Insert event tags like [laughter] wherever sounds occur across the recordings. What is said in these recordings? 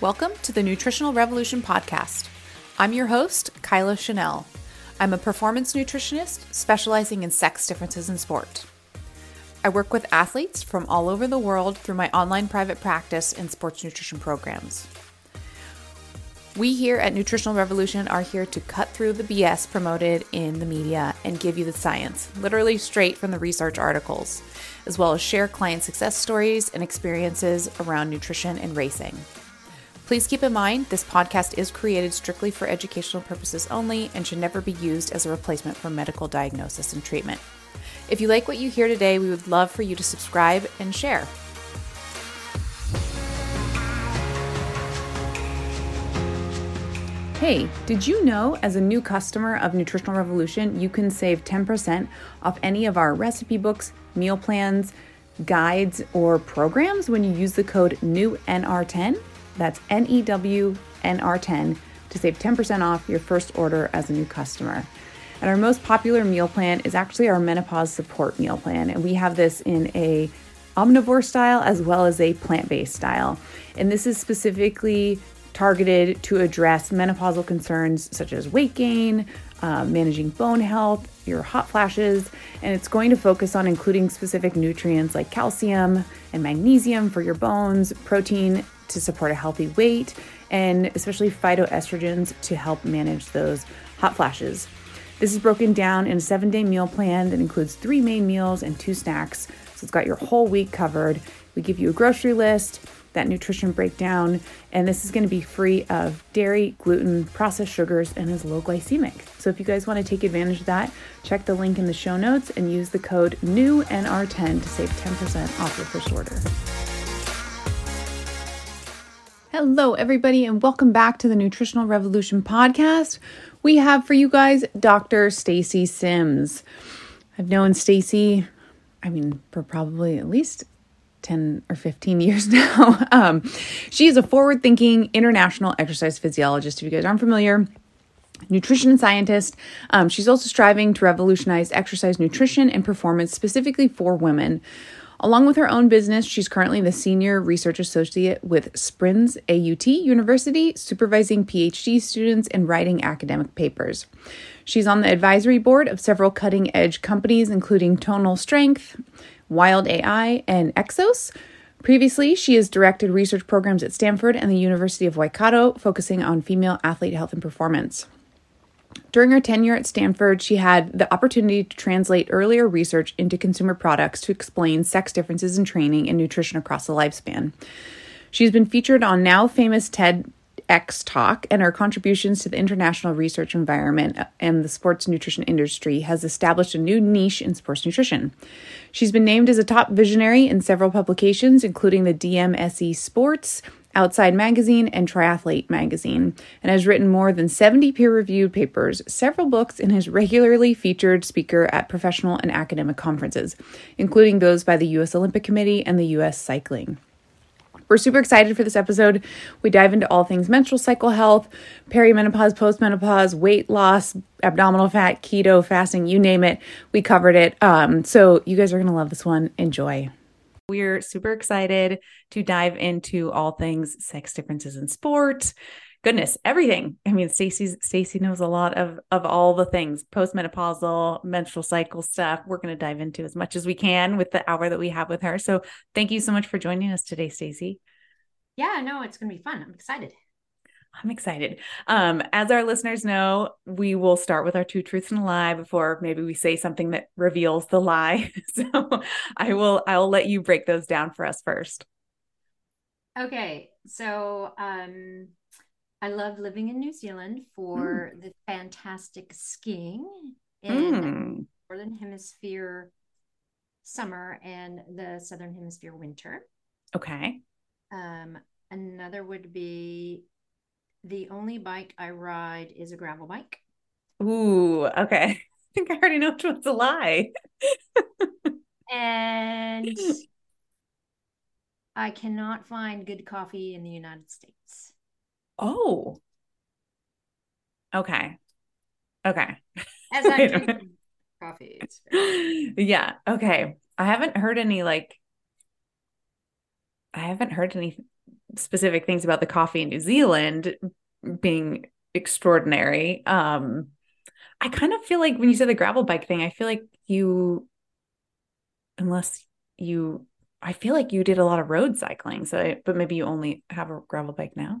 Welcome to the Nutritional Revolution podcast. I'm your host, Kyla Chanel. I'm a performance nutritionist specializing in sex differences in sport. I work with athletes from all over the world through my online private practice and sports nutrition programs. We here at Nutritional Revolution are here to cut through the BS promoted in the media and give you the science, literally straight from the research articles, as well as share client success stories and experiences around nutrition and racing. Please keep in mind this podcast is created strictly for educational purposes only and should never be used as a replacement for medical diagnosis and treatment. If you like what you hear today, we would love for you to subscribe and share. Hey, did you know as a new customer of Nutritional Revolution, you can save 10% off any of our recipe books, meal plans, guides, or programs when you use the code NEWNR10? That's N E W N R 10 to save 10% off your first order as a new customer. And our most popular meal plan is actually our menopause support meal plan. And we have this in a omnivore style as well as a plant-based style. And this is specifically targeted to address menopausal concerns such as weight gain, uh, managing bone health, your hot flashes, and it's going to focus on including specific nutrients like calcium and magnesium for your bones, protein to support a healthy weight, and especially phytoestrogens to help manage those hot flashes. This is broken down in a seven day meal plan that includes three main meals and two snacks. So it's got your whole week covered. We give you a grocery list that nutrition breakdown, and this is going to be free of dairy, gluten, processed sugars, and is low glycemic. So if you guys want to take advantage of that, check the link in the show notes and use the code NEWNR10 to save 10% off your first order. Hello, everybody, and welcome back to the Nutritional Revolution podcast. We have for you guys Dr. Stacy Sims. I've known Stacy, I mean, for probably at least 10 or 15 [laughs] years now. Um, she is a forward thinking international exercise physiologist. If you guys aren't familiar, nutrition scientist. Um, she's also striving to revolutionize exercise nutrition and performance specifically for women. Along with her own business, she's currently the senior research associate with SPRINZ AUT University, supervising PhD students and writing academic papers. She's on the advisory board of several cutting edge companies, including Tonal Strength, Wild AI, and Exos. Previously, she has directed research programs at Stanford and the University of Waikato, focusing on female athlete health and performance. During her tenure at Stanford, she had the opportunity to translate earlier research into consumer products to explain sex differences in training and nutrition across the lifespan. She's been featured on now famous TEDx Talk, and her contributions to the international research environment and the sports nutrition industry has established a new niche in sports nutrition. She's been named as a top visionary in several publications, including the DMSE Sports, Outside Magazine, and Triathlete Magazine, and has written more than 70 peer reviewed papers, several books, and is regularly featured speaker at professional and academic conferences, including those by the U.S. Olympic Committee and the U.S. Cycling. We're super excited for this episode. We dive into all things menstrual cycle health, perimenopause, postmenopause, weight loss, abdominal fat, keto, fasting, you name it. We covered it. Um, so you guys are going to love this one. Enjoy. We're super excited to dive into all things sex differences in sport. Goodness, everything. I mean, Stacy's Stacy knows a lot of of all the things, postmenopausal, menstrual cycle stuff. We're going to dive into as much as we can with the hour that we have with her. So, thank you so much for joining us today, Stacy. Yeah, no, it's going to be fun. I'm excited. I'm excited. Um, as our listeners know, we will start with our two truths and a lie before maybe we say something that reveals the lie. [laughs] so I will I will let you break those down for us first. Okay. So um I love living in New Zealand for mm. the fantastic skiing in mm. northern hemisphere summer and the southern hemisphere winter. Okay. Um another would be the only bike I ride is a gravel bike. Ooh, okay. [laughs] I think I already know which one's a lie. and [laughs] I cannot find good coffee in the United States. Oh. Okay. Okay. As I [laughs] drink coffee. yeah. Okay. I haven't heard any like I haven't heard any specific things about the coffee in New Zealand being extraordinary. Um, I kind of feel like when you said the gravel bike thing, I feel like you, unless you, I feel like you did a lot of road cycling. So, I, but maybe you only have a gravel bike now.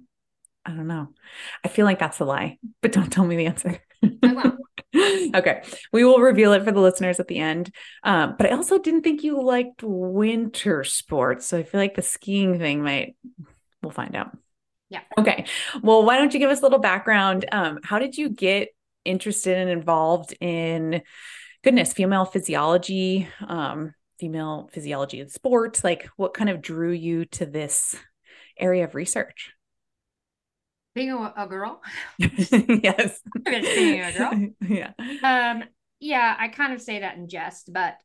I don't know. I feel like that's a lie, but don't tell me the answer. [laughs] Okay. We will reveal it for the listeners at the end. Um, but I also didn't think you liked winter sports. So I feel like the skiing thing might, we'll find out. Yeah. Okay. Well, why don't you give us a little background? Um, how did you get interested and involved in, goodness, female physiology, um, female physiology in sports? Like, what kind of drew you to this area of research? being a, a girl. [laughs] yes. being a girl. [laughs] Yeah. Um, yeah, I kind of say that in jest, but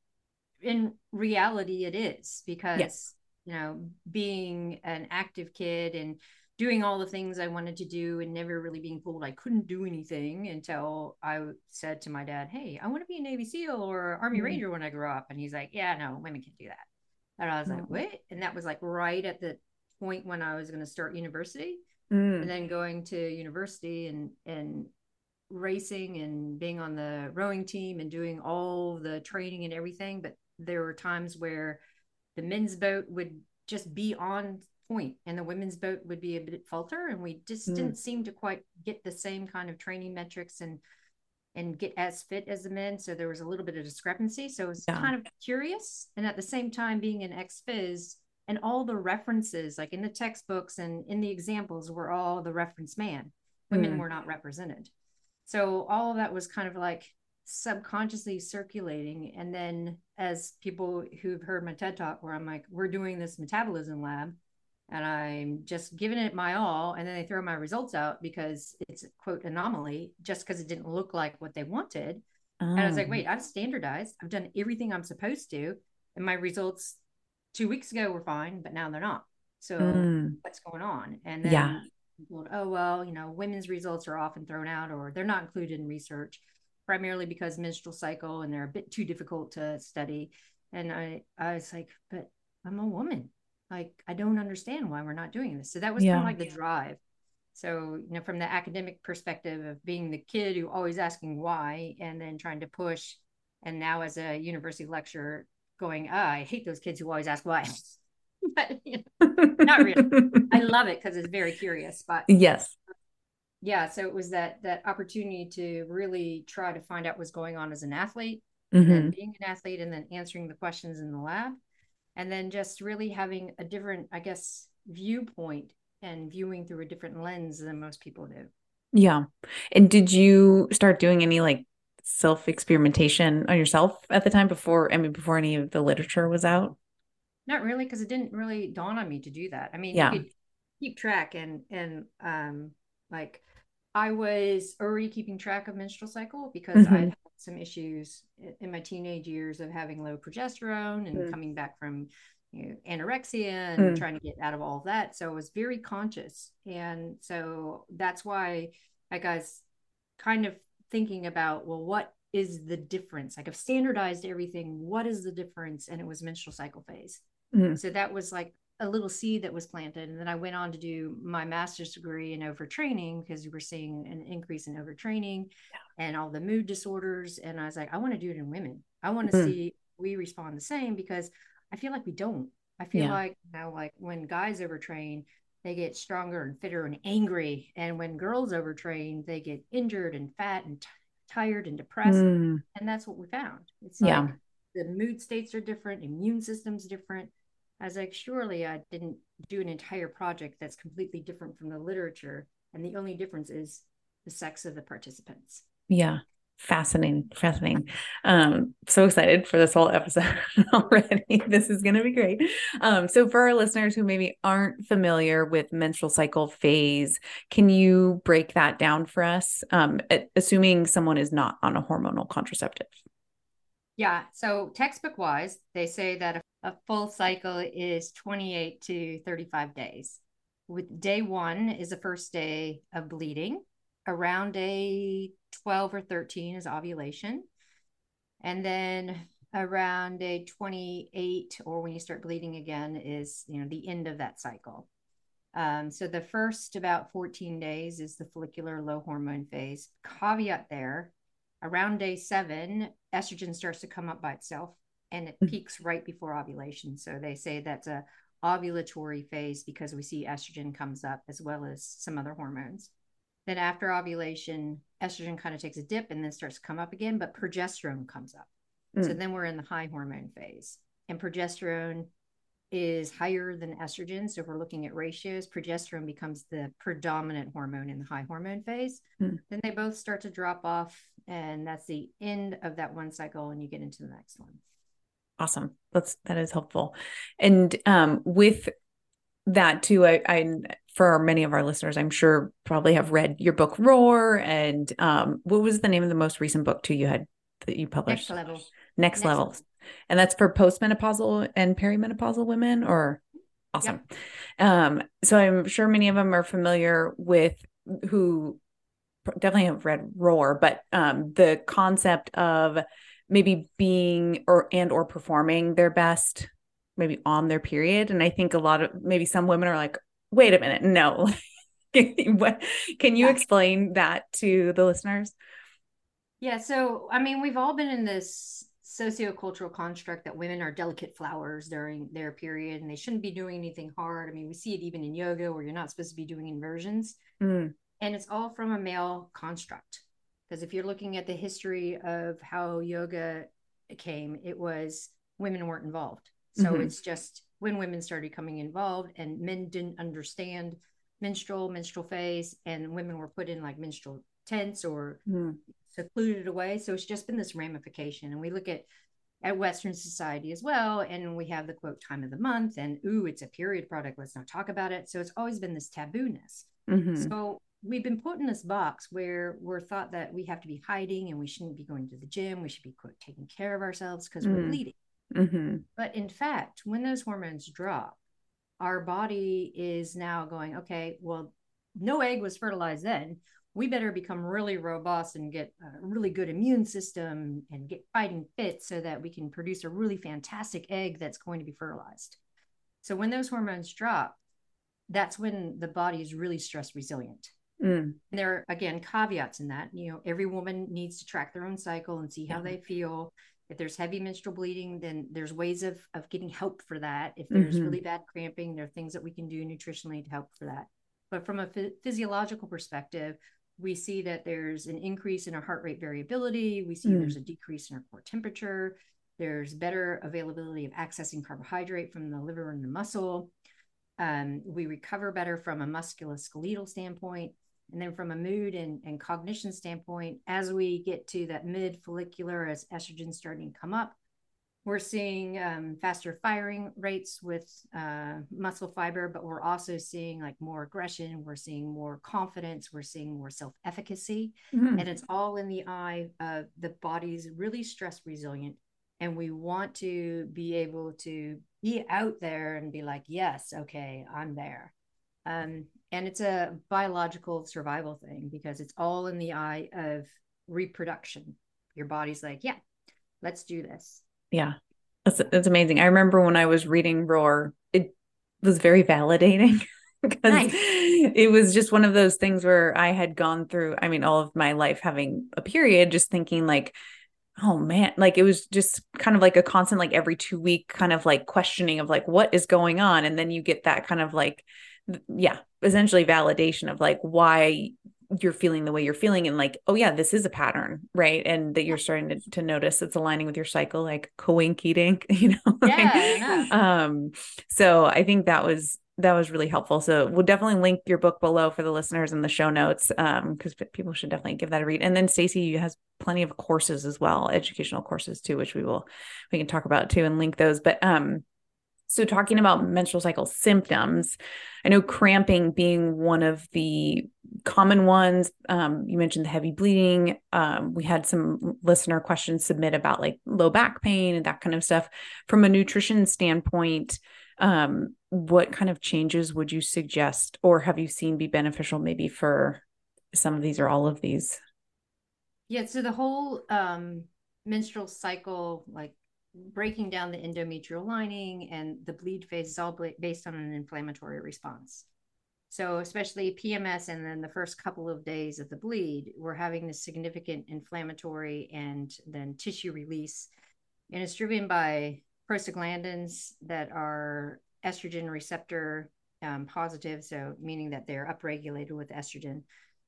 in reality, it is because, yes. You know, being an active kid and doing all the things I wanted to do and never really being pulled. I couldn't do anything until I said to my dad, Hey, I want to be a Navy SEAL or Army mm-hmm. Ranger when I grow up. And he's like, Yeah, no, women can do that. And I was mm-hmm. like, What? And that was like right at the point when I was going to start university mm. and then going to university and and racing and being on the rowing team and doing all the training and everything but there were times where the men's boat would just be on point and the women's boat would be a bit falter. And we just mm. didn't seem to quite get the same kind of training metrics and and get as fit as the men. So there was a little bit of discrepancy. So it was yeah. kind of curious. And at the same time being an ex-phys and all the references like in the textbooks and in the examples were all the reference man. Women mm. were not represented. So all of that was kind of like subconsciously circulating. And then as people who've heard my ted talk where i'm like we're doing this metabolism lab and i'm just giving it my all and then they throw my results out because it's a quote anomaly just because it didn't look like what they wanted oh. and i was like oh. wait i've standardized i've done everything i'm supposed to and my results two weeks ago were fine, but now they're not. So mm. what's going on? And then yeah. Oh well, you know, women's results are often thrown out or they're not included in research, primarily because menstrual cycle and they're a bit too difficult to study. And I, I was like, but I'm a woman. Like I don't understand why we're not doing this. So that was yeah. kind of like the drive. So, you know, from the academic perspective of being the kid who always asking why and then trying to push. And now as a university lecturer, going, oh, I hate those kids who always ask why. [laughs] but you know, not really. [laughs] I love it because it's very curious. But yes. Yeah. So it was that that opportunity to really try to find out what's going on as an athlete mm-hmm. and being an athlete and then answering the questions in the lab. And then just really having a different, I guess, viewpoint and viewing through a different lens than most people do. Yeah. And did you start doing any like self experimentation on yourself at the time before I mean before any of the literature was out? Not really, because it didn't really dawn on me to do that. I mean, yeah. you could keep track and and um like I was already keeping track of menstrual cycle because mm-hmm. I had some issues in my teenage years of having low progesterone and mm. coming back from you know, anorexia and mm. trying to get out of all of that. So I was very conscious. And so that's why I guys kind of thinking about well what is the difference like i've standardized everything what is the difference and it was menstrual cycle phase mm-hmm. so that was like a little seed that was planted and then i went on to do my master's degree in overtraining because we were seeing an increase in overtraining yeah. and all the mood disorders and i was like i want to do it in women i want to mm-hmm. see we respond the same because i feel like we don't i feel yeah. like you know like when guys overtrain they get stronger and fitter and angry. And when girls overtrain, they get injured and fat and t- tired and depressed. Mm. And that's what we found. It's like yeah. the mood states are different, immune system's different. I like, surely I didn't do an entire project that's completely different from the literature. And the only difference is the sex of the participants. Yeah fascinating fascinating um so excited for this whole episode [laughs] already this is going to be great um so for our listeners who maybe aren't familiar with menstrual cycle phase can you break that down for us um assuming someone is not on a hormonal contraceptive yeah so textbook wise they say that a, a full cycle is 28 to 35 days with day one is the first day of bleeding around day 12 or 13 is ovulation. And then around day 28 or when you start bleeding again is, you know, the end of that cycle. Um, so the first about 14 days is the follicular low hormone phase. Caveat there, around day seven, estrogen starts to come up by itself and it mm-hmm. peaks right before ovulation. So they say that's a ovulatory phase because we see estrogen comes up as well as some other hormones. Then after ovulation, estrogen kind of takes a dip and then starts to come up again, but progesterone comes up. Mm. So then we're in the high hormone phase. And progesterone is higher than estrogen. So if we're looking at ratios, progesterone becomes the predominant hormone in the high hormone phase. Mm. Then they both start to drop off, and that's the end of that one cycle, and you get into the next one. Awesome. That's that is helpful. And um, with that too, I, I for many of our listeners, I'm sure probably have read your book Roar. And um, what was the name of the most recent book too you had that you published? Next level. Next, Next level. level. And that's for postmenopausal and perimenopausal women or awesome. Um, so I'm sure many of them are familiar with who definitely have read Roar, but um, the concept of maybe being or and or performing their best maybe on their period. And i think a lot of maybe some women are like wait a minute no. [laughs] Can you explain that to the listeners? Yeah so i mean we've all been in this sociocultural construct that women are delicate flowers during their period and they shouldn't be doing anything hard. I mean, we see it even in yoga where you're not supposed to be doing inversions. Mm. And it's all from a male construct. Because if you're looking at the history of how yoga came, it was women weren't involved. So mm-hmm. it's just when women started coming involved and men didn't understand menstrual, menstrual phase, and women were put in like menstrual tents or mm secluded away. So it's just been this ramification. And we look at at Western society as well, and we have the quote time of the month, and ooh, it's a period product. Let's not talk about it. So it's always been this tabooness. Mm-hmm. So we've been put in this box where we're thought that we have to be hiding and we shouldn't be going to the gym. We should be quote taking care of ourselves because mm-hmm. we're bleeding. Mm-hmm. But in fact, when those hormones drop, our body is now going, okay, well, no egg was fertilized then we better become really robust and get a really good immune system and get fighting fit so that we can produce a really fantastic egg that's going to be fertilized. So when those hormones drop, that's when the body is really stress resilient. Mm. And there are again caveats in that. You know, every woman needs to track their own cycle and see how they feel. If there's heavy menstrual bleeding, then there's ways of of getting help for that. If there's mm-hmm. really bad cramping, there are things that we can do nutritionally to help for that. But from a physiological perspective, we see that there's an increase in our heart rate variability. We see mm. there's a decrease in our core temperature. There's better availability of accessing carbohydrate from the liver and the muscle. Um, we recover better from a musculoskeletal standpoint. And then from a mood and, and cognition standpoint, as we get to that mid follicular, as estrogen starting to come up, we're seeing um, faster firing rates with uh, muscle fiber, but we're also seeing like more aggression. We're seeing more confidence. We're seeing more self efficacy. Mm-hmm. And it's all in the eye of the body's really stress resilient. And we want to be able to be out there and be like, yes, okay, I'm there. Um, and it's a biological survival thing because it's all in the eye of reproduction. Your body's like, yeah, let's do this yeah. That's, that's amazing. I remember when i was reading roar it was very validating [laughs] because nice. it was just one of those things where i had gone through i mean all of my life having a period just thinking like oh man like it was just kind of like a constant like every two week kind of like questioning of like what is going on? And then you get that kind of like yeah essentially validation of like why you're feeling the way you're feeling and like oh yeah this is a pattern right? And that you're starting to, to notice it's aligning with your cycle like coinky dink [laughs] you know [laughs] yeah, um so i think that was that was really helpful. So we'll definitely link your book below for the listeners in the show notes um because people should definitely give that a read. And then stacy has plenty of courses as well educational courses too which we will we can talk about too and link those. But um so, talking about menstrual cycle symptoms, I know cramping being one of the common ones. Um, you mentioned the heavy bleeding. Um, we had some listener questions submit about like low back pain and that kind of stuff. From a nutrition standpoint, um, what kind of changes would you suggest or have you seen be beneficial maybe for some of these or all of these? Yeah, so the whole um, menstrual cycle, like breaking down the endometrial lining and the bleed phase is all based on an inflammatory response. So, especially PMS and then the first couple of days of the bleed, we're having this significant inflammatory and then tissue release. And it's driven by prostaglandins that are estrogen receptor um, positive, so meaning that they're upregulated with estrogen.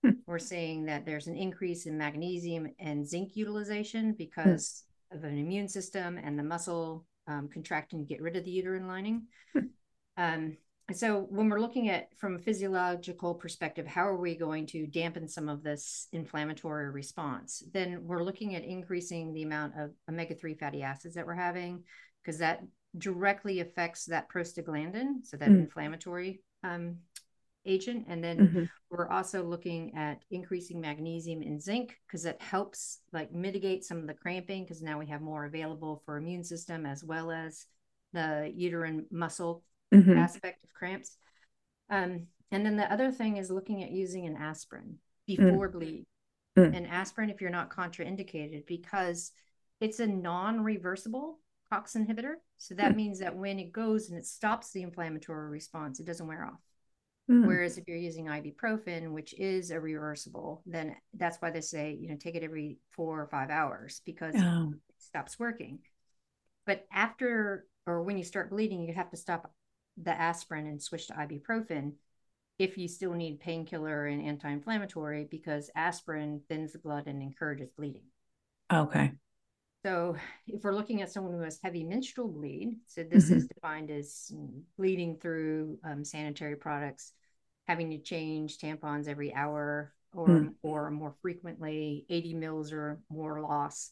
Hmm. We're seeing that there's an increase in magnesium and zinc utilization because hmm. Of an immune system and the muscle um, contracting to get rid of the uterine lining. Hmm. Um, so when we're looking at from a physiological perspective how are we going to dampen some of this inflammatory response then we're looking at increasing the amount of omega-3 fatty acids that we're having because that directly affects that prostaglandin, so that mm. inflammatory um, agent. And then mm-hmm. we're also looking at increasing magnesium and zinc because it helps like mitigate some of the cramping because now we have more available for immune system as well as the uterine muscle mm-hmm. aspect of cramps. Um, and then the other thing is looking at using an aspirin mm. before mm. bleed. Mm. An aspirin if you're not contraindicated because it's a non-reversible COX inhibitor. So that mm. means that when it goes and it stops the inflammatory response, it doesn't wear off. Mm. Whereas if you're using ibuprofen, which is a reversible, then that's why they say, you know, take it every four or five hours because oh. it stops working. But after or when you start bleeding, you have to stop the aspirin and switch to ibuprofen if you still need painkiller and anti-inflammatory because aspirin thins the blood and encourages bleeding. Okay. So, if we're looking at someone who has heavy menstrual bleed, so this mm-hmm. is defined as bleeding through um, sanitary products, having to change tampons every hour or mm. or more frequently, 80 mils or more loss,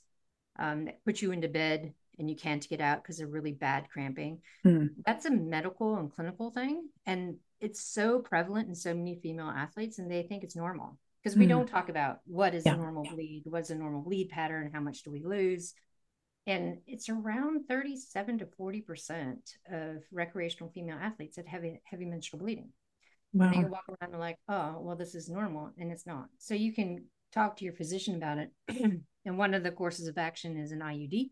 um, that puts you into bed and you can't get out because of really bad cramping. Mm. That's a medical and clinical thing, and it's so prevalent in so many female athletes, and they think it's normal because we mm. don't talk about what is yeah. a normal bleed, what's a normal bleed pattern, how much do we lose. And it's around 37 to 40% of recreational female athletes that have heavy menstrual bleeding. Wow. And they walk around and like, oh, well, this is normal. And it's not. So you can talk to your physician about it. [clears throat] and one of the courses of action is an IUD,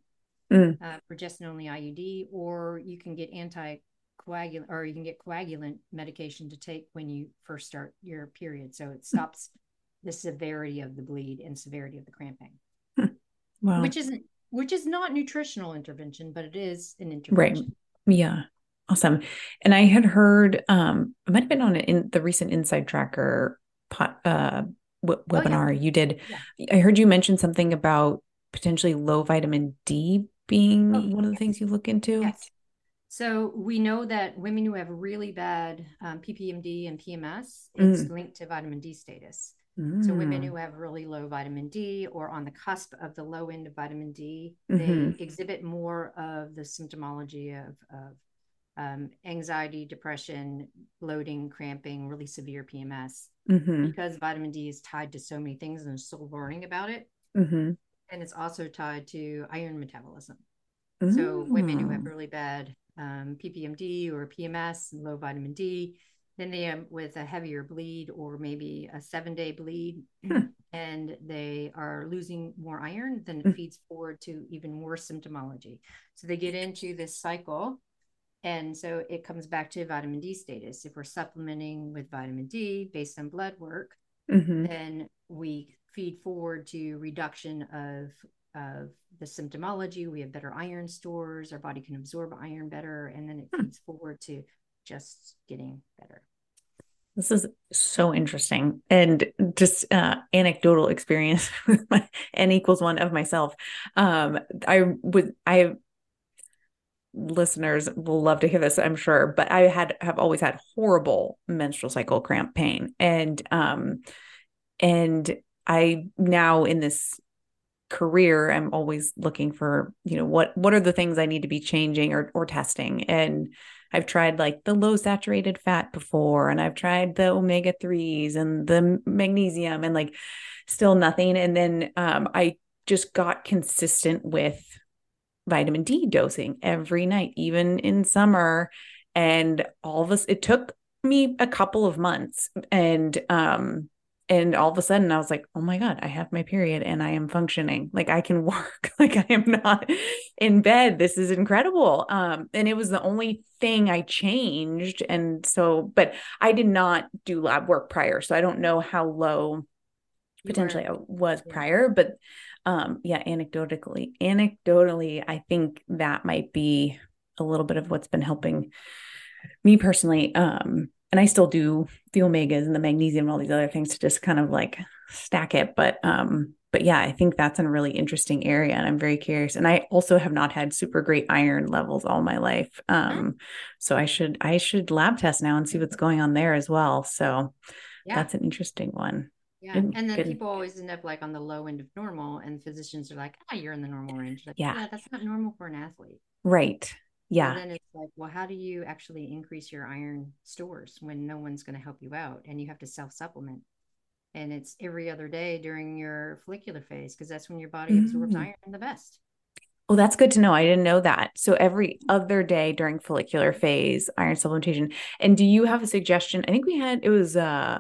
mm. uh, progestin only IUD, or you can get anti coagulant or you can get coagulant medication to take when you first start your period. So it stops the severity of the bleed and severity of the cramping. Hmm. Wow. Which isn't which is not nutritional intervention, but it is an intervention. Right. Yeah. Awesome. And I had heard um it might have been on in the recent InsideTracker pot, uh w- webinar oh, yeah. you did. Yeah. I heard you mention something about potentially low vitamin D being oh, one of the things you look into. Yes. So we know that women who have really bad um, PPMD and PMS, it's mm. linked to vitamin D status. Mm. So women who mm. have really low vitamin D or on the cusp of the low end of vitamin D, mm-hmm. they exhibit more of the symptomology of, of um, anxiety, depression, bloating, cramping, really severe PMS, mm-hmm. because vitamin D is tied to so many things and still learning about it. Mm-hmm. And it's also tied to iron metabolism. So women who have mm. really bad um, PPMD or PMS and low vitamin D, then they am with a heavier bleed or maybe a seven day bleed hmm. and they are losing more iron then it hmm. feeds forward to even worse symptomology so they get into this cycle and so it comes back to vitamin d status if we're supplementing with vitamin d based on blood work mm-hmm. then we feed forward to reduction of of the symptomology we have better iron stores our body can absorb iron better and then it hmm. feeds forward to just getting better. This is so interesting and just uh, anecdotal experience [laughs] n equals one of myself. Um, I would I listeners will love to hear this, I'm sure, but I had have always had horrible menstrual cycle cramp pain, and um, and I now in this career i'm always looking for you know what what are the things i need to be changing or or testing and I've tried like the low saturated fat before, and I've tried the omega 3s and the magnesium, and like still nothing. And then um, I just got consistent with vitamin D dosing every night, even in summer. And all of us, it took me a couple of months. And, um, and all of a sudden I was like, oh my God, I have my period and I am functioning. Like I can [laughs] work. like I am not in bed. This is incredible. Um, and it was the only thing I changed. And so, but I did not do lab work prior. So I don't know how low potentially I was prior, but um, yeah, anecdotally, anecdotally, I think that might be a little bit of what's been helping me personally. Um, and I still do the omegas and the magnesium and all these other things to just kind of like stack it. But um, but yeah, I think that's a really interesting area, and I'm very curious. And I also have not had super great iron levels all my life, um, so I should I should lab test now and see what's going on there as well. So yeah. that's an interesting one. Yeah, good, and then good. people always end up like on the low end of normal, and physicians are like, "Ah, oh, you're in the normal range." Like, yeah. yeah, that's not normal for an athlete. Right. Yeah. And then it's like, well, how do you actually increase your iron stores when no one's going to help you out and you have to self supplement? And it's every other day during your follicular phase because that's when your body mm-hmm. absorbs mm. iron the best. Well, that's good to know. I didn't know that. So every other day during follicular phase, iron supplementation. And do you have a suggestion? I think we had it was uh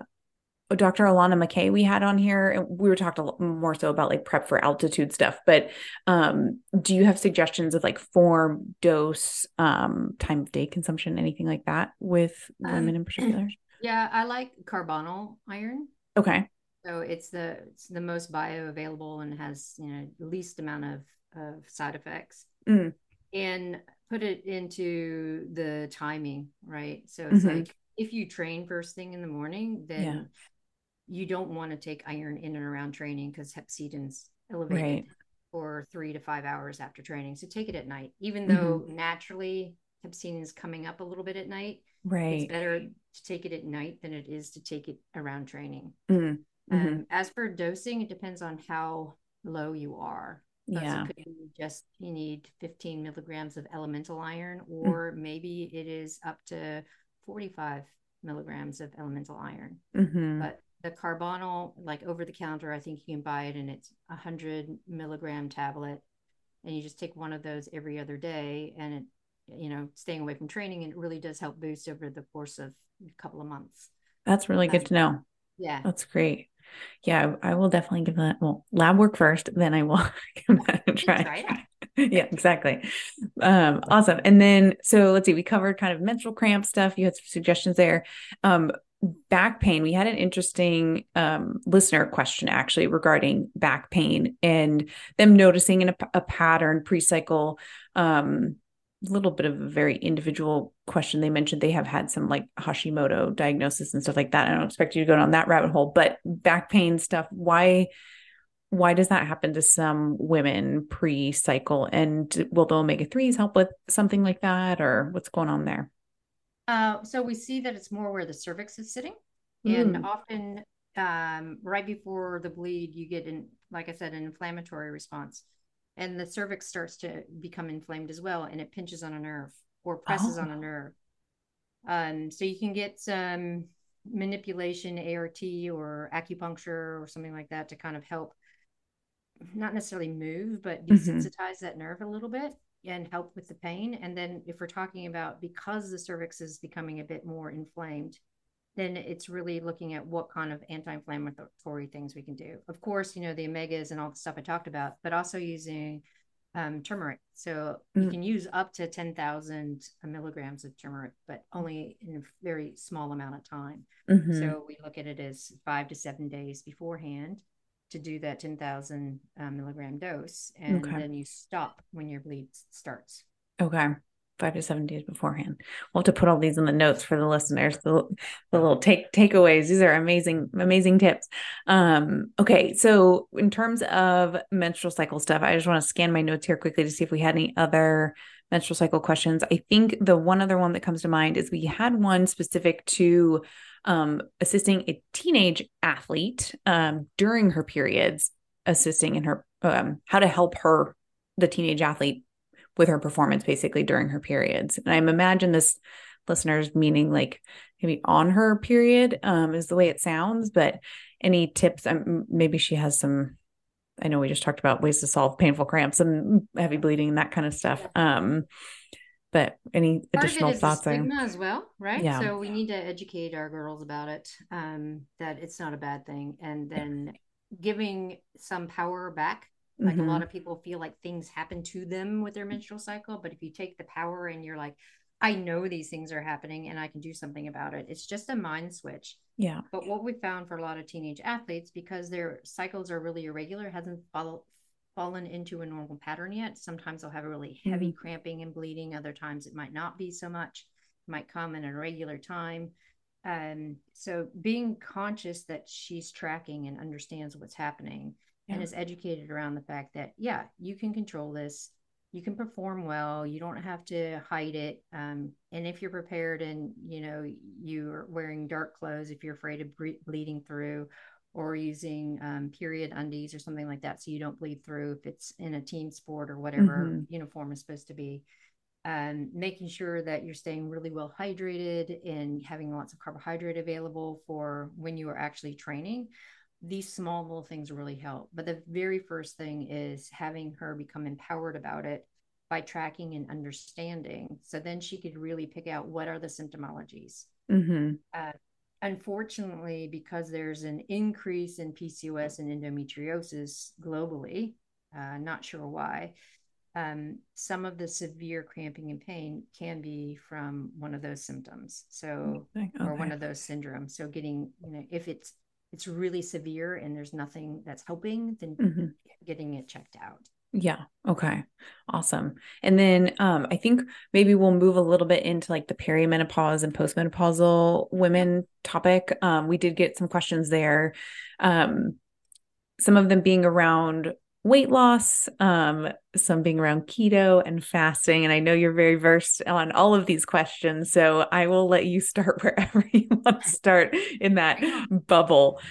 Dr. Alannah McKay we had on here, and we were talking more so about like prep for altitude stuff. But um, do you have suggestions of like form, dose, um, time of day consumption, anything like that with women um, in [clears throat] particular? Yeah, I like carbonyl iron. Okay. So it's the it's the most bioavailable and has you know the least amount of of side effects. Mm. And put it into the timing, right? So it's mm-hmm. like if you train first thing in the morning, then yeah you don't want to take iron in and around training because hepcidin's elevated right. for three to five hours after training. So take it at night, even though mm-hmm. naturally hepcidin is coming up a little bit at night. Right. It's better to take it at night than it is to take it around training. Mm-hmm. Um, mm-hmm. as for dosing, it depends on how low you are. Yeah. just you need 15 milligrams of elemental iron, mm. or mm-hmm. maybe it is up to 45 milligrams of elemental iron. Mm-hmm. But the carbonyl like over the counter i think you can buy it and it's a hundred milligram tablet. And you just take one of those every other day and it you know staying away from training and it really does help boost over the course of a couple of months. That's really good to know. Yeah. That's great. Yeah i will definitely give that well lab work first then i will [laughs] give that a try. [laughs] yeah exactly. Um awesome. And then so let's see we covered kind of menstrual cramp stuff. You had some suggestions there. Um back pain. We had an interesting um, listener question actually regarding back pain and them noticing in a, a pattern pre-cycle um, a little bit of a very individual question. They mentioned they have had some like hashimoto diagnosis and stuff like that. I don't expect you to go down that rabbit hole but back pain stuff why why does that happen to some women pre-cycle? And will the omega-3s help with something like that or what's going on there uh, so we see that it's more where the cervix is sitting, mm. and often um, right before the bleed, you get in, like I said, an inflammatory response, and the cervix starts to become inflamed as well, and it pinches on a nerve or presses oh. on a oh. nerve. Um, so you can get some manipulation, ART or acupuncture or something like that to kind of help, not necessarily move, but mm-hmm. desensitize mm-hmm. that nerve a little bit and help with the pain. And then if we're talking about because the cervix is becoming a bit more inflamed, then it's really looking at what kind of anti-inflammatory things we can do. Of course, you know, the omegas and all the stuff I talked about, but also using um, turmeric. So mm. you can use up to 10,000 milligrams of turmeric, but only in a very small amount of time. Mm-hmm. So we look at it as five to seven days beforehand to do that 10,000 uh, milligram dose. And okay. then you stop when your bleed starts. Okay. Five to seven days beforehand. We'll have to put all these in the notes for the listeners, the, the little take takeaways. These are amazing, amazing tips. Um, okay. So in terms of menstrual cycle stuff, I just want to scan my notes here quickly to see if we had any other menstrual cycle questions. I think the one other one that comes to mind is we had one specific to um, assisting a teenage athlete um, during her periods, assisting in her um, how to help her, the teenage athlete, with her performance basically during her periods. And I'm imagine this listeners meaning like maybe on her period um, is the way it sounds, but any tips? Um, maybe she has some. I know we just talked about ways to solve painful cramps and heavy bleeding and that kind of stuff. Um, but any Part additional of it is thoughts? the stigma as well, right? Yeah. So we need to educate our girls about it, um, that it's not a bad thing, and then giving some power back. Like Mhm. a lot of people feel like things happen to them with their menstrual cycle, but if you take the power and you're like, I know these things are happening and I can do something about it. It's just a mind switch. yeah. But what we found for a lot of teenage athletes, because their cycles are really irregular, hasn't follow, fallen into a normal pattern yet. Sometimes they'll have a really heavy cramping and bleeding. Other times it might not be so much. It might come in a regular time. Um, so being conscious that she's tracking and understands what's happening and is educated around the fact that, yeah, you can control this. You can perform well. You don't have to hide it. Um, and if you're prepared and you know you're wearing dark clothes, if you're afraid of bre- bleeding through, or using um, period undies or something like that, so you don't bleed through if it's in a team sport or whatever Mhm. uniform is supposed to be. Um, making sure that you're staying really well hydrated and having lots of carbohydrate available for when you are actually training. These small little things really help. But the very first thing is having her become empowered about it by tracking and understanding. So then she could really pick out what are the symptomologies. hmm Uh, unfortunately, because there's an increase in PCOS and endometriosis globally, uh, not sure why, um, some of the severe cramping and pain can be from one of those symptoms. So, or one of those syndromes. So, getting, you know, if it's it's really severe and there's nothing that's helping, then Mhm. getting it checked out. Yeah. Okay. Awesome. And then um I think maybe we'll move a little bit into like the perimenopause and postmenopausal women topic. Um we did get some questions there. Um some of them being around weight loss, um some being around keto and fasting and I know you're very versed on all of these questions, so I will let you start [laughs] wherever you want to start in that bubble.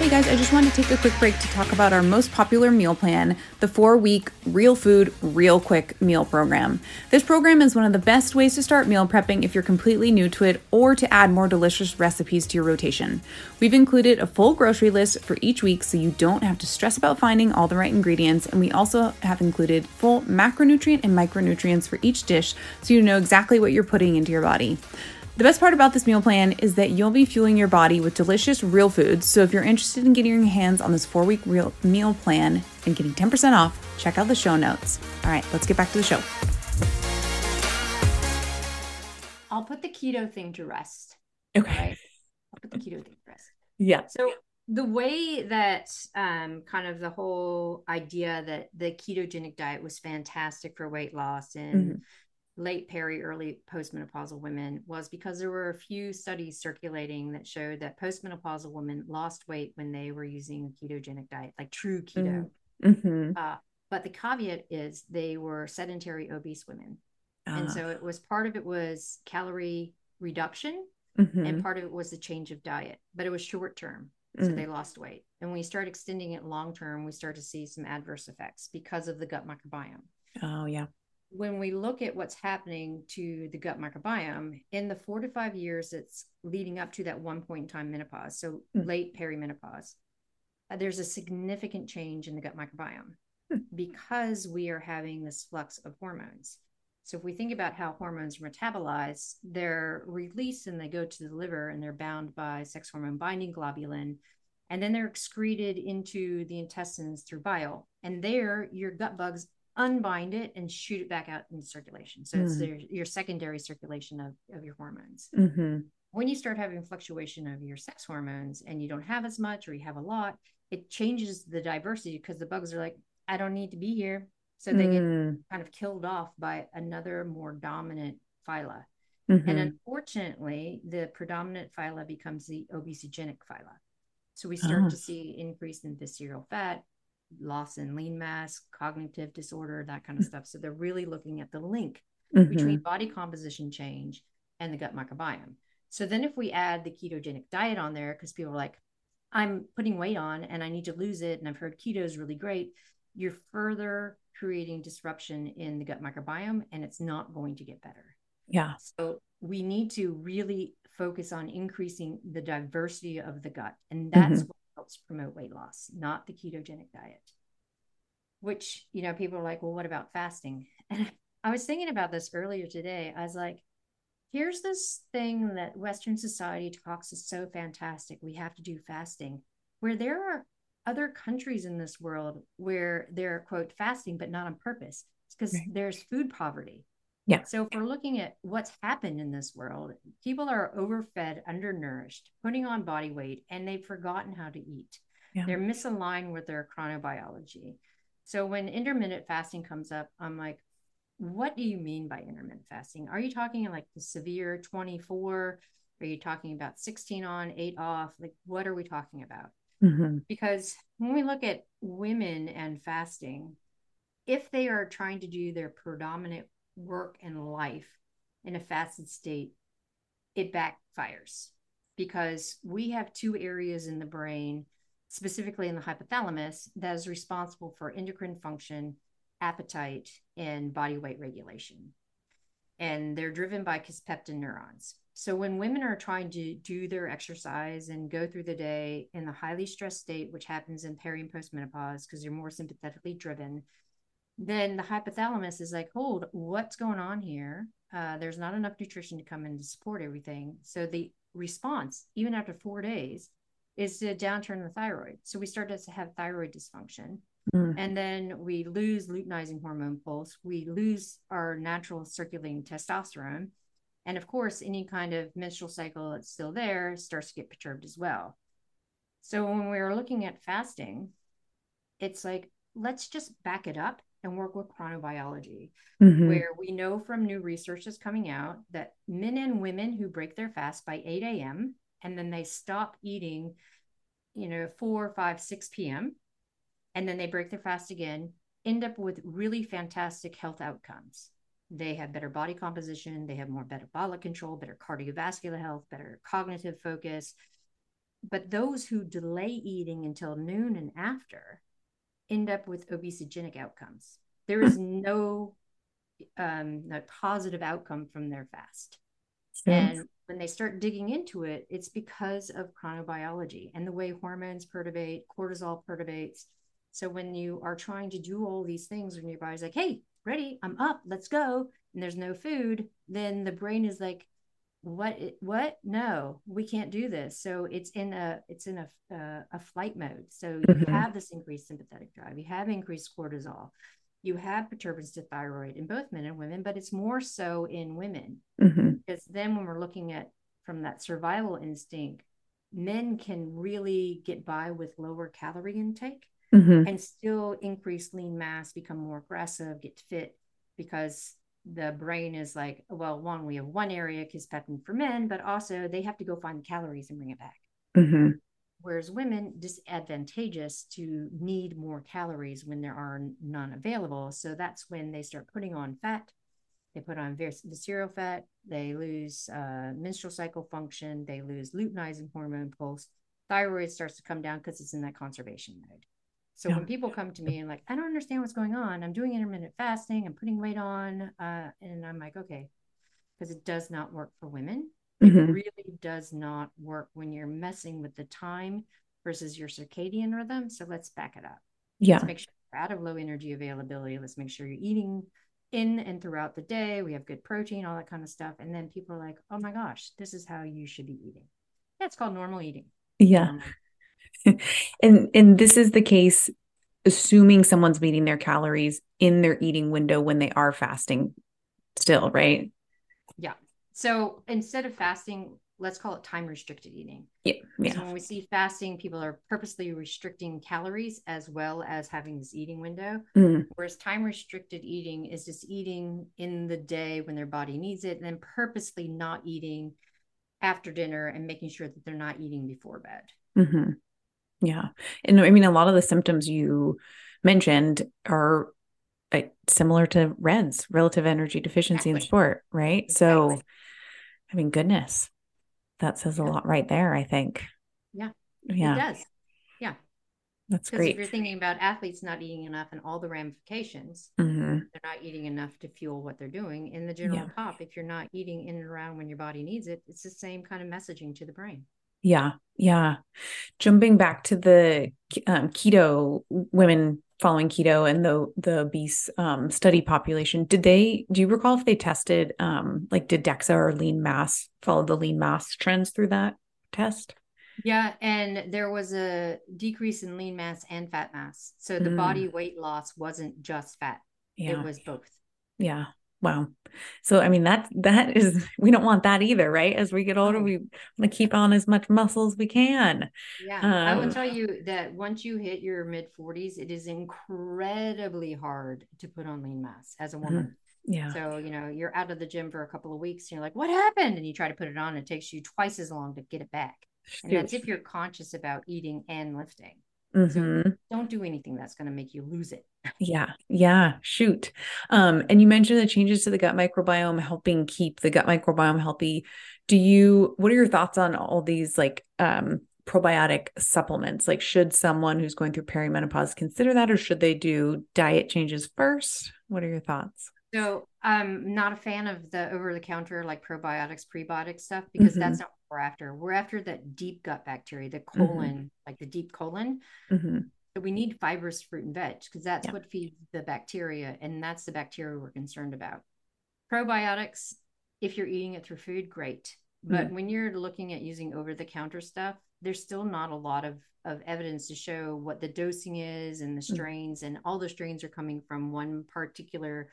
Hey guys, I just wanted to take a quick break to talk about our most popular meal plan, the four week Real Food, Real Quick meal program. This program is one of the best ways to start meal prepping if you're completely new to it or to add more delicious recipes to your rotation. We've included a full grocery list for each week so you don't have to stress about finding all the right ingredients, and we also have included full macronutrient and micronutrients for each dish so you know exactly what you're putting into your body. The best part about this meal plan is that you'll be fueling your body with delicious real foods. So if you're interested in getting your hands on this four week real meal plan and getting 10% off, check out the show notes. All right, let's get back to the show. I'll put the keto thing to rest. Okay. Right. I'll put the keto thing to rest. Yeah. So the way that um, kind of the whole idea that the ketogenic diet was fantastic for weight loss in Mhm. Late peri, early postmenopausal women was because there were a few studies circulating that showed that postmenopausal women lost weight when they were using a ketogenic diet, like true keto. Mm-hmm. Uh, but the caveat is they were sedentary obese women. And Ah. so it was part of it was calorie reduction Mhm. and part of it was the change of diet, but it was short term. So Mm. they lost weight. And when we start extending it long term, we start to see some adverse effects because of the gut microbiome. Oh, yeah. When we look at what's happening to the gut microbiome in the four to five years that's leading up to that one point in time menopause, so Mm. late perimenopause, uh, there's a significant change in the gut microbiome Hmm. because we are having this flux of hormones. So if we think about how hormones are metabolized, they're released and they go to the liver and they're bound by sex hormone binding globulin. And then they're excreted into the intestines through bile. And there, your gut bugs unbind it and shoot it back out into circulation. So it's Mm. their, your secondary circulation of, of your hormones. Mm-hmm. When you start having fluctuation of your sex hormones and you don't have as much or you have a lot, it changes the diversity because the bugs are like, I don't need to be here. So they get Mm. kind of killed off by another more dominant phyla. Mhm. And unfortunately, the predominant phyla becomes the obesogenic phyla. So we start Ah. to see increase in visceral fat, loss in lean mass, cognitive disorder, that kind of stuff. So they're really looking at the link between Mhm. body composition change and the gut microbiome. So then if we add the ketogenic diet on there, because people are like, I'm putting weight on and I need to lose it, and I've heard keto is really great, you're further creating disruption in the gut microbiome and it's not going to get better. Yeah. So we need to really focus on increasing the diversity of the gut. And that's Mhm. what helps promote weight loss, not the ketogenic diet. which, you know, people are like, well, what about fasting? [laughs] And I was thinking about this earlier today. I was like, here's this thing that Western society talks is so fantastic. We have to do fasting, where there are other countries in this world where they're quote fasting, but not on purpose. because right. there's food poverty. Yeah. So if we're looking at what's happened in this world, people are overfed, undernourished, putting on body weight, and they've forgotten how to eat. Yeah. They're misaligned with their chronobiology. So when intermittent fasting comes up, I'm like, what do you mean by intermittent fasting? Are you talking like the severe 24? Are you talking about 16 on, eight off? Like, what are we talking about? Mm-hmm. Because when we look at women and fasting, if they are trying to do their predominant work and life in a fasted state, it backfires because we have two areas in the brain, specifically in the hypothalamus, that is responsible for endocrine function, appetite, and body weight regulation. And they're driven by kisspeptin neurons. So when women are trying to do their exercise and go through the day in the highly stressed state, which happens in peri and postmenopause because they're more sympathetically driven, then the hypothalamus is like, hold, what's going on here? Uh, there's not enough nutrition to come in to support everything. So the response, even after four days, is to downturn the thyroid. So we start to have thyroid dysfunction. Mm. And then we lose luteinizing hormone pulse. We lose our natural circulating testosterone. And of course, any kind of menstrual cycle that's still there starts to get perturbed as well. So when we're looking at fasting, it's like, let's just back it up and work with chronobiology, mm-hmm. where we know from new research that's coming out that men and women who break their fast by 8 a.m. and then they stop eating, you know, 4, 5, 6 p.m., and then they break their fast again, end up with really fantastic health outcomes. They have better body composition, they have more metabolic control, better cardiovascular health, better cognitive focus. But those who delay eating until noon and after end up with obesogenic outcomes. There is no um, no positive outcome from their fast. Yes. And when they start digging into it, it's because of chronobiology and the way hormones perturbate, cortisol perturbates. So when you are trying to do all these things, when your body's like, "Hey, ready, I'm up, let's go," and there's no food, then the brain is like, what what no we can't do this so it's in a it's in a uh, a flight mode so you mm-hmm. have this increased sympathetic drive you have increased cortisol you have perturbance to thyroid in both men and women but it's more so in women mm-hmm. because then when we're looking at from that survival instinct men can really get by with lower calorie intake mm-hmm. and still increase lean mass become more aggressive get fit because the brain is like, well, one, we have one area because kisspeptin for men, but also they have to go find the calories and bring it back. Mm-hmm. Whereas women, disadvantageous to need more calories when there are none available. So that's when they start putting on fat. They put on visceral fat. They lose uh, menstrual cycle function. They lose luteinizing hormone pulse. Thyroid starts to come down because it's in that conservation mode. So yeah. when people come to me and like, I don't understand what's going on. I'm doing intermittent fasting. I'm putting weight on, uh, and I'm like, okay, because it does not work for women. Mm-hmm. It really does not work when you're messing with the time versus your circadian rhythm. So let's back it up. Yeah. Let's make sure you're out of low energy availability. Let's make sure you're eating in and throughout the day. We have good protein, all that kind of stuff. And then people are like, oh my gosh, this is how you should be eating. Yeah, it's called normal eating. Yeah. Um, [laughs] and and this is the case assuming someone's meeting their calories in their eating window when they are fasting still, right? Yeah. So instead of fasting, let's call it time restricted eating. Yeah. yeah. So when we see fasting, people are purposely restricting calories as well as having this eating window. Mm. Whereas time restricted eating is just eating in the day when their body needs it and then purposely not eating after dinner and making sure that they're not eating before bed. Mm-hmm. Yeah. And I mean, a lot of the symptoms you mentioned are uh, similar to REDS, relative energy deficiency exactly. in sport, right? Exactly. So, I mean, goodness, that says a lot right there, I think. Yeah. Yeah. It does. Yeah. That's great. If you're thinking about athletes not eating enough and all the ramifications, mm-hmm. they're not eating enough to fuel what they're doing. In the general yeah. pop, if you're not eating in and around when your body needs it, it's the same kind of messaging to the brain. Yeah. Yeah. Jumping back to the um, keto women following keto and the the obese um, study population, did they? Do you recall if they tested um, like did DEXA or lean mass follow the lean mass trends through that test? Yeah, and there was a decrease in lean mass and fat mass. So the mm. body weight loss wasn't just fat. Yeah. It was both. Yeah. Wow. So I mean that that [laughs] is we don't want that either, right? As we get older, we want to keep on as much muscle as we can. Yeah. Um, I will um, tell you that once you hit your mid 40s, it is incredibly hard to put on lean mass as a mm-hmm. woman. Yeah. So, you know, you're out of the gym for a couple of weeks and you're like, what happened? And you try to put it on, it takes you twice as long to get it back. And that's if you're conscious about eating and lifting. Mm-hmm. So don't do anything that's going to make you lose it. [laughs] Yeah. Yeah. Shoot. Um, and you mentioned the changes to the gut microbiome helping keep the gut microbiome healthy. Do you, what are your thoughts on all these like um, probiotic supplements? Like, should someone who's going through perimenopause consider that, or should they do diet changes first? What are your thoughts? So I'm not a fan of the over the counter like probiotics, prebiotic stuff because mm-hmm. that's not what we're after. We're after that deep gut bacteria, the mm-hmm. colon, mm-hmm. like the deep colon. Mm-hmm. So we need fibrous fruit and veg because that's yeah. what feeds the bacteria, and that's the bacteria we're concerned about. Probiotics, if you're eating it through food, great. But mm. when you're looking at using over the counter stuff, there's still not a lot of, of evidence to show what the dosing is and the mm. strains, and all the strains are coming from one particular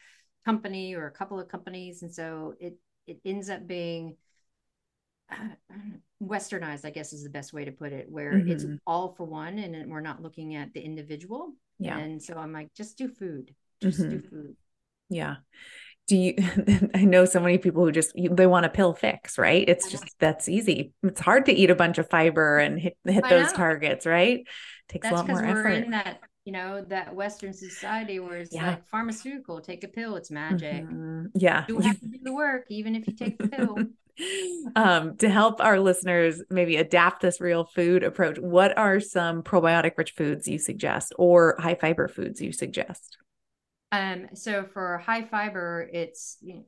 company or a couple of companies. And so it it ends up being uh, [clears throat] westernized i guess is the best way to put it where mm-hmm. it's all for one and we're not looking at the individual. Yeah. And so i'm like just do food just mm-hmm. do food. Yeah. Do you [laughs] i know so many people who just they want a pill fix right? It's just that's easy. It's hard to eat a bunch of fiber and hit hit those targets right? It takes that's a lot more effort in that you know that western society where it's yeah. like pharmaceutical take a pill it's magic. Mm-hmm. yeah. You have to do the work even if you take the pill. [laughs] Um, to help our listeners maybe adapt this real food approach what are some probiotic rich foods you suggest or high fiber foods you suggest? Um so for high fiber it's you know,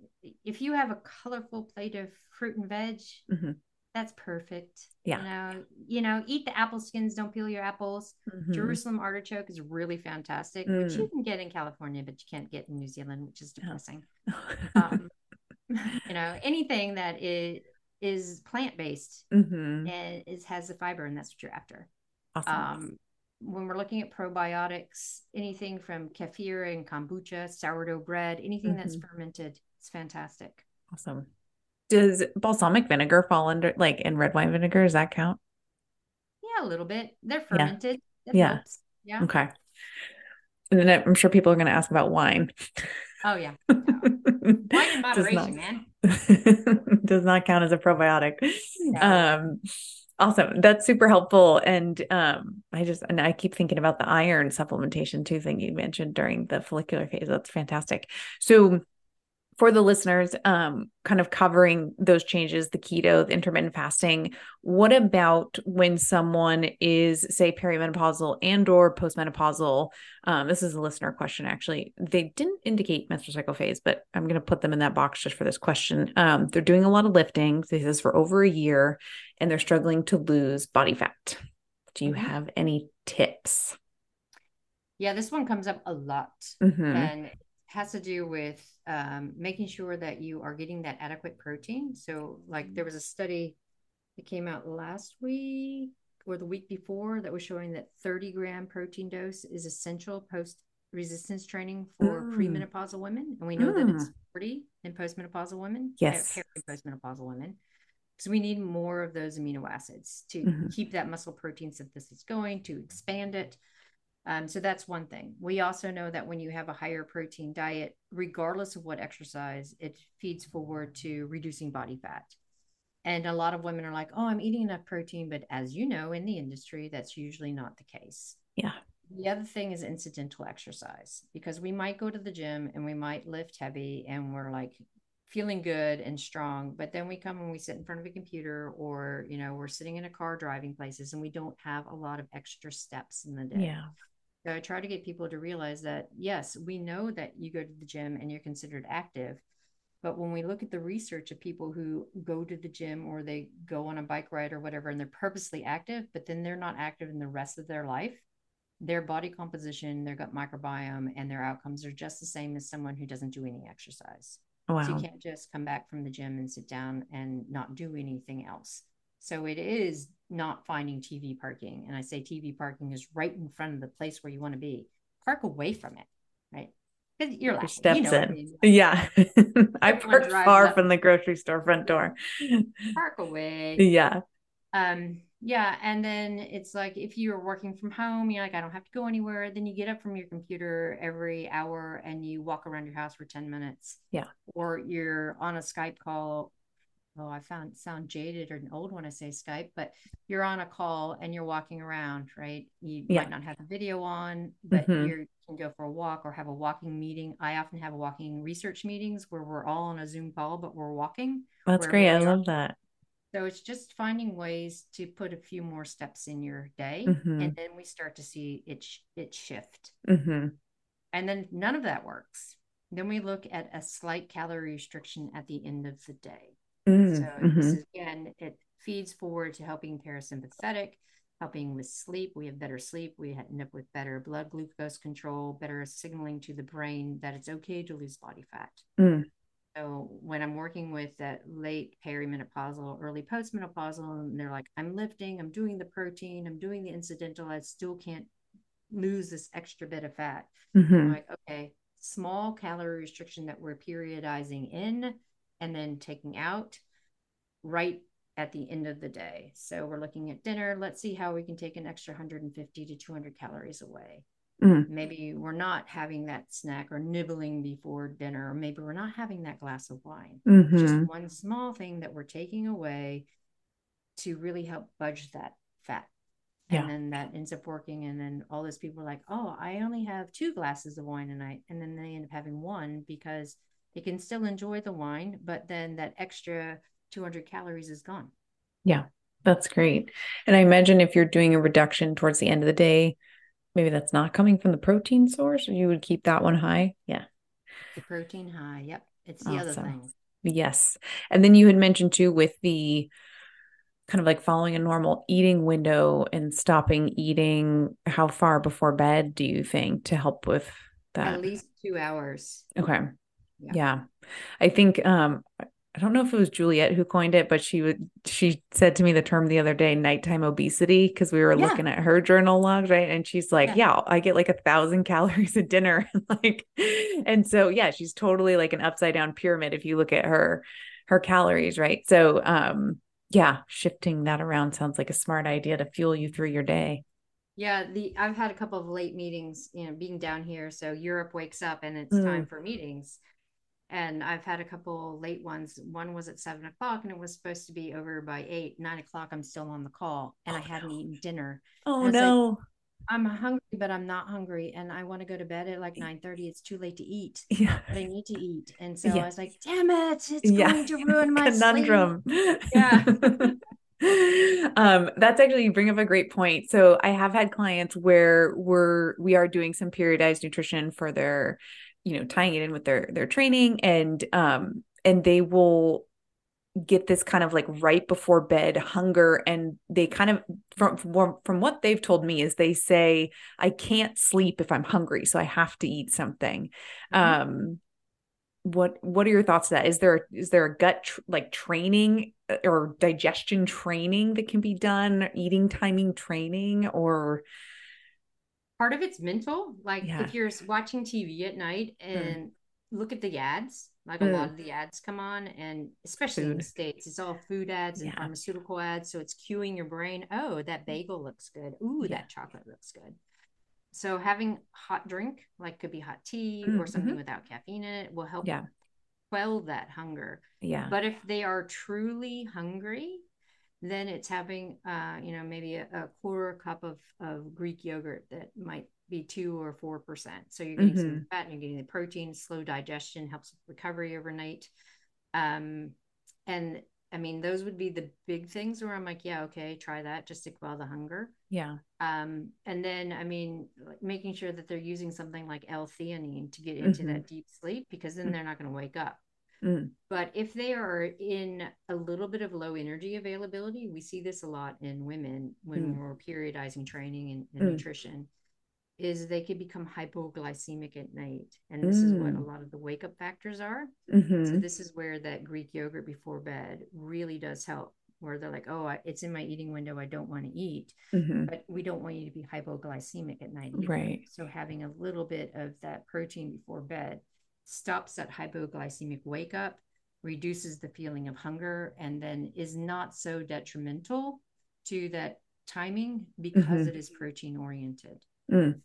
if you have a colorful plate of fruit and veg mm-hmm that's perfect. Yeah. You know, you know, eat the apple skins, don't peel your apples. Mm-hmm. Jerusalem artichoke is really fantastic, mm. which you can get in California, but you can't get in New Zealand, which is depressing. [laughs] um, [laughs] you know, anything that is is plant based mm-hmm. and is has the fiber, and that's what you're after. Awesome. Um, when we're looking at probiotics, anything from kefir and kombucha, sourdough bread, anything mm-hmm. that's fermented, it's fantastic. Awesome does balsamic vinegar fall under like in red wine vinegar? Does that count? Yeah, a little bit. They're fermented. Yeah. Yeah. Okay. And then I'm sure people are going to ask about wine. Oh yeah. [laughs] wine in moderation, man. [laughs] does not count as a probiotic. No. Um awesome. That's super helpful. And um I just and I keep thinking about the iron supplementation too thing you mentioned during the follicular phase. That's fantastic. So for the listeners, um, kind of covering those changes, the keto, the intermittent fasting. What about when someone is, say, perimenopausal and or postmenopausal? Um, this is a listener question, actually. They didn't indicate menstrual cycle phase, but I'm going to put them in that box just for this question. Um, they're doing a lot of lifting. This is for over a year, and they're struggling to lose body fat. Do you mm-hmm. have any tips? Yeah, this one comes up a lot, mm-hmm. and has to do with um, making sure that you are getting that adequate protein. So, like, there was a study that came out last week or the week before that was showing that 30 gram protein dose is essential post resistance training for mm. premenopausal women. And we know mm. that it's 40 in postmenopausal women. Yes. Uh, postmenopausal women. So we need more of those amino acids to mm-hmm. keep that muscle protein synthesis going, to expand it. Um, so that's one thing. We also know that when you have a higher protein diet, regardless of what exercise, it feeds forward to reducing body fat. And a lot of women are like, oh, I'm eating enough protein. But as you know, in the industry, that's usually not the case. Yeah. The other thing is incidental exercise because we might go to the gym and we might lift heavy and we're like feeling good and strong. But then we come and we sit in front of a computer or, you know, we're sitting in a car driving places and we don't have a lot of extra steps in the day. Yeah. So I try to get people to realize that yes, we know that you go to the gym and you're considered active. But when we look at the research of people who go to the gym or they go on a bike ride or whatever, and they're purposely active, but then they're not active in the rest of their life, their body composition, their gut microbiome, and their outcomes are just the same as someone who doesn't do any exercise. Wow. So you can't just come back from the gym and sit down and not do anything else. So it is not finding TV parking. And I say TV parking is right in front of the place where you want to be. Park away from it, right? Because you're like steps you know in. [laughs] [laughs] I mean. Yeah. I park far up. from the grocery store front door. [laughs] Park away. Yeah. Um, yeah. And then it's like if you're working from home, you're like, I don't have to go anywhere. Then you get up from your computer every hour and you walk around your house for 10 minutes. Yeah. Or you're on a Skype call oh, I found sound jaded or an old when I say Skype, but you're on a call and you're walking around, right? You yeah. might not have the video on, but mm-hmm. you can go for a walk or have a walking meeting. I often have walking research meetings where we're all on a Zoom call, but we're walking. That's great. I love that. So it's just finding ways to put a few more steps in your day, mm-hmm. and then we start to see it sh- it shift. Mm-hmm. And then none of that works. Then we look at a slight calorie restriction at the end of the day. Mm, so mm-hmm. is, again, it feeds forward to helping parasympathetic, helping with sleep. We have better sleep. We end up with better blood glucose control, better signaling to the brain that it's okay to lose body fat. Mm. So when I'm working with that late perimenopausal, early postmenopausal, and they're like, I'm lifting, I'm doing the protein, I'm doing the incidental, I still can't lose this extra bit of fat. Mm-hmm. I'm like, okay, small calorie restriction that we're periodizing in and then taking out right at the end of the day. So we're looking at dinner. Let's see how we can take an extra 150 to 200 calories away. Mm. Maybe we're not having that snack or nibbling before dinner, or maybe we're not having that glass of wine. Mm-hmm. Just one small thing that we're taking away to really help budge that fat. Yeah. And then that ends up working. And then all those people are like, oh, I only have two glasses of wine a night. And then they end up having one because they can still enjoy the wine, but then that extra 200 calories is gone. Yeah, that's great. And I imagine if you're doing a reduction towards the end of the day, maybe that's not coming from the protein source, you would keep that one high. Yeah. The protein high. Yep. It's the awesome. other thing. Yes. And then you had mentioned too with the kind of like following a normal eating window and stopping eating how far before bed do you think to help with that? At least two hours. Okay. Yeah. yeah. I think um I don't know if it was Juliet who coined it, but she would she said to me the term the other day, nighttime obesity, because we were yeah. looking at her journal logs, right? And she's like, yeah. yeah, I get like a thousand calories a dinner. [laughs] like, and so yeah, she's totally like an upside down pyramid if you look at her her calories, right? So um yeah, shifting that around sounds like a smart idea to fuel you through your day. Yeah, the I've had a couple of late meetings, you know, being down here. So Europe wakes up and it's mm. time for meetings and I've had a couple late ones. One was at seven o'clock, and it was supposed to be over by eight, nine o'clock. I'm still on the call, and oh, I hadn't no. eaten dinner. Oh no! Like, I'm hungry, but I'm not hungry, and I want to go to bed at like nine thirty. It's too late to eat. Yeah, but I need to eat, and so yeah. I was like, "Damn it! It's yeah. going to ruin my [laughs] conundrum." Sleep. Yeah. [laughs] um that's actually you bring up a great point so i have had clients where we're we are doing some periodized nutrition for their you know tying it in with their their training and um and they will get this kind of like right before bed hunger and they kind of from from, from what they've told me is they say i can't sleep if i'm hungry so i have to eat something mm-hmm. um what what are your thoughts to that is there is there a gut tr- like training uh, or digestion training that can be done eating timing training or part of it's mental. Like yeah. if you're watching TV at night hmm. and mm. look at the ads, like mm. a lot of the ads come on, and especially food. in the States, it's all food ads and yeah. pharmaceutical ads. So it's cueing your brain. Oh, that bagel looks good. Ooh, yeah. that chocolate looks good. So having hot drink, like could be hot tea mm, or something mm-hmm. without caffeine in it, will help yeah. quell that hunger. Yeah. But if they are truly hungry, then it's having uh, you know maybe a, a, quarter cup of, of greek yogurt that might be two or four percent so you're getting mm-hmm. some fat and you're getting the protein slow digestion helps with recovery overnight um, and i mean those would be the big things where i'm like yeah okay try that just to quell the hunger yeah um, and then i mean like making sure that they're using something like l-theanine to get into mm-hmm. that deep sleep because then mm. they're not going to wake up Mm. But if they are in a little bit of low energy availability, we see this a lot in women when mm. we're periodizing training and, and mm. nutrition. is they could become hypoglycemic at night. And this is what a mm. lot of the wake up factors are. Mm-hmm. So, this is where that Greek yogurt before bed really does help, where they're like, oh, it's in my eating window. I don't want to eat. Mm-hmm. But we don't want you to be hypoglycemic at night. Either. Right. So, having a little bit of that protein before bed stops that hypoglycemic wake up, reduces the feeling of hunger, and then is not so detrimental to that timing because mm-hmm. it is protein oriented. Mm.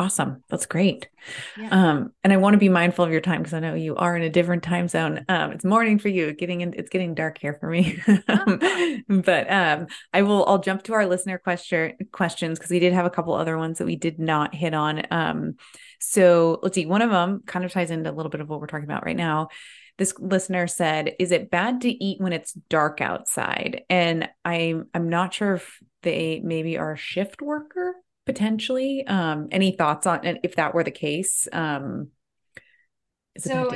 Awesome. That's great. Yeah. Um, and I want to be mindful of your time because I know you are in a different time zone. Um, it's morning for you, getting in, it's getting dark here for me. [laughs] but um, I will, I'll jump to our listener question questions because we did have a couple other ones that we did not hit on. Um, so let's see, one of them kind of ties into a little bit of what we're talking about right now. This listener said, "Is it bad to eat when it's dark outside?" And I'm I'm not sure if they maybe are a shift worker potentially. Um, any thoughts on if that were the case? Um, so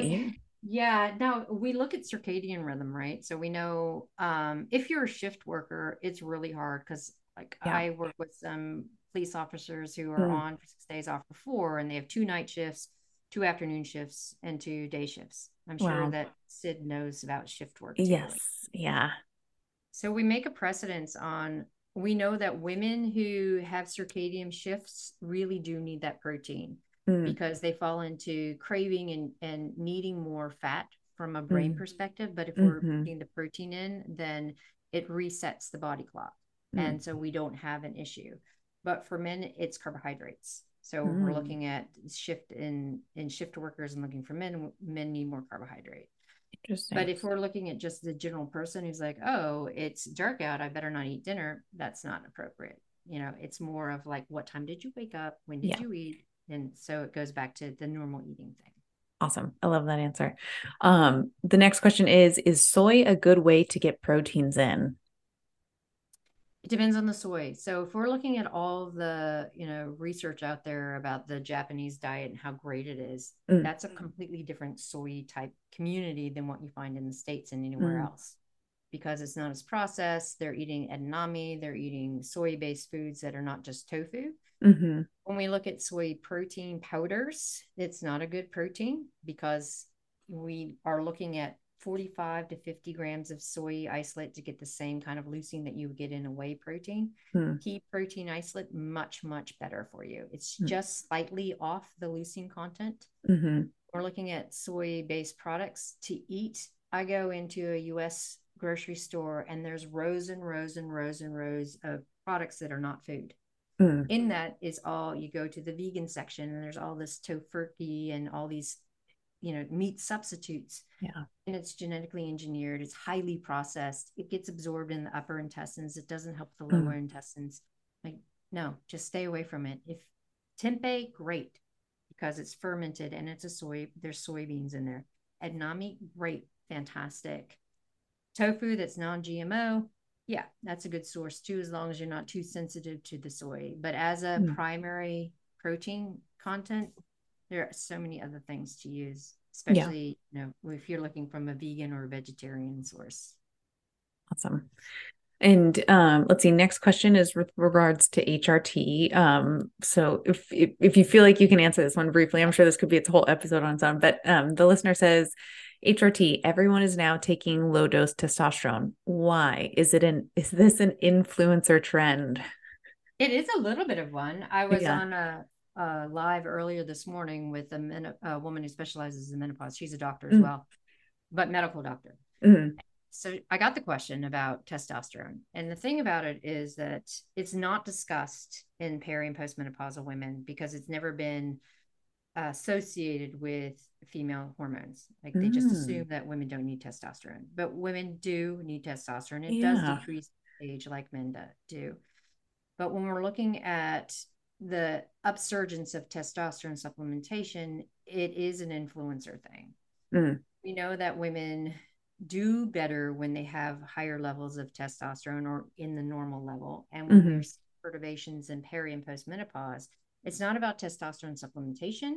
yeah, now we look at circadian rhythm, right? So we know um, if you're a shift worker, it's really hard because like yeah. I work with some police officers who are mm. on for six days off before, and they have two night shifts, two afternoon shifts, and two day shifts. I'm sure wow. that Sid knows about shift work. Too. Yes, yeah. So we make a precedence on we know that women who have circadian shifts really do need that protein mm. because they fall into craving and, and needing more fat from a brain mm. perspective. But if mm-hmm. we're putting the protein in, then it resets the body clock. Mm. And so we don't have an issue. But for men, it's carbohydrates. So we're mm. looking at shift in in shift workers and looking for men. Men need more carbohydrate. Interesting. But if we're looking at just the general person who's like, oh, it's dark out, I better not eat dinner, that's not appropriate. You know, it's more of like, what time did you wake up? When did yeah. you eat? And so it goes back to the normal eating thing. Awesome. I love that answer. Um, the next question is Is soy a good way to get proteins in? It depends on the soy. So if we're looking at all the, you know, research out there about the Japanese diet and how great it is, mm. that's a completely different soy type community than what you find in the States and anywhere mm. else. Because it's not as processed. They're eating edamame, they're eating soy-based foods that are not just tofu. Mm-hmm. When we look at soy protein powders, it's not a good protein because we are looking at 45 to 50 grams of soy isolate to get the same kind of leucine that you would get in a whey protein. Hmm. Pea protein isolate, much, much better for you. It's hmm. just slightly off the leucine content. Mm-hmm. We're looking at soy based products to eat. I go into a US grocery store and there's rows and rows and rows and rows of products that are not food. Hmm. In that is all you go to the vegan section and there's all this Tofurky and all these you know meat substitutes yeah. and it's genetically engineered it's highly processed it gets absorbed in the upper intestines it doesn't help the lower mm. intestines. Like no just stay away from it. If tempeh great because it's fermented and it's a soy there's soybeans in there. Edamame great fantastic. Tofu that's non-gmo yeah that's a good source too as long as you're not too sensitive to the soy. But as a mm. primary protein content there are so many other things to use, especially yeah. you know if you're looking from a vegan or a vegetarian source. Awesome. And um, let's see. Next question is with regards to HRT. Um, so if, if, if you feel like you can answer this one briefly, I'm sure this could be its whole episode on its own. But um, the listener says, HRT. Everyone is now taking low dose testosterone. Why is it an? Is this an influencer trend? It is a little bit of one. I was yeah. on a uh, live earlier this morning with a, men- a, woman who specializes in menopause. She's a doctor as mm well, but medical doctor. Mm-hmm. So I got the question about testosterone. And the thing about it is that it's not discussed in peri and postmenopausal women because it's never been associated with female hormones. Like they just mm. assume that women don't need testosterone, but women do need testosterone. It yeah. does decrease age like men do. But when we're looking at the upsurgence of testosterone supplementation, it is an influencer thing. Mm. We know that women do better when they have higher levels of testosterone or in the normal level. And when mm-hmm. there's perturbations in peri and postmenopause, it's not about testosterone supplementation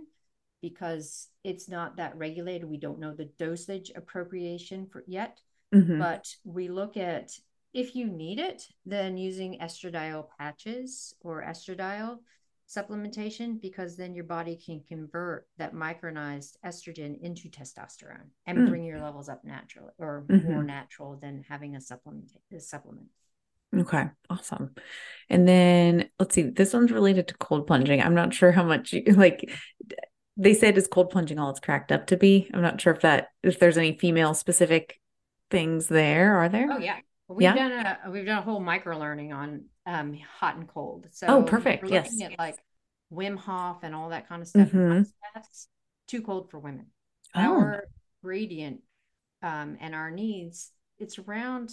because it's not that regulated. We don't know the dosage appropriation for yet, mm-hmm. but we look at if you need it, then using estradiol patches or estradiol supplementation because then your body can convert that micronized estrogen into testosterone and mm. bring your levels up naturally or mm-hmm. more natural than having a supplement a supplement. Okay, awesome. And then let's see, this one's related to cold plunging. I'm not sure how much you, [laughs] like they said is cold plunging all it's cracked up to be. I'm not sure if that if there's any female specific things there. Are there? Oh yeah. We've yeah? done a we've done a whole micro learning on um hot and cold. So oh perfect. yes. At like Wim Hof and all that kind of stuff. Mm-hmm. That's too cold for women. Oh. Our gradient um and our needs, it's around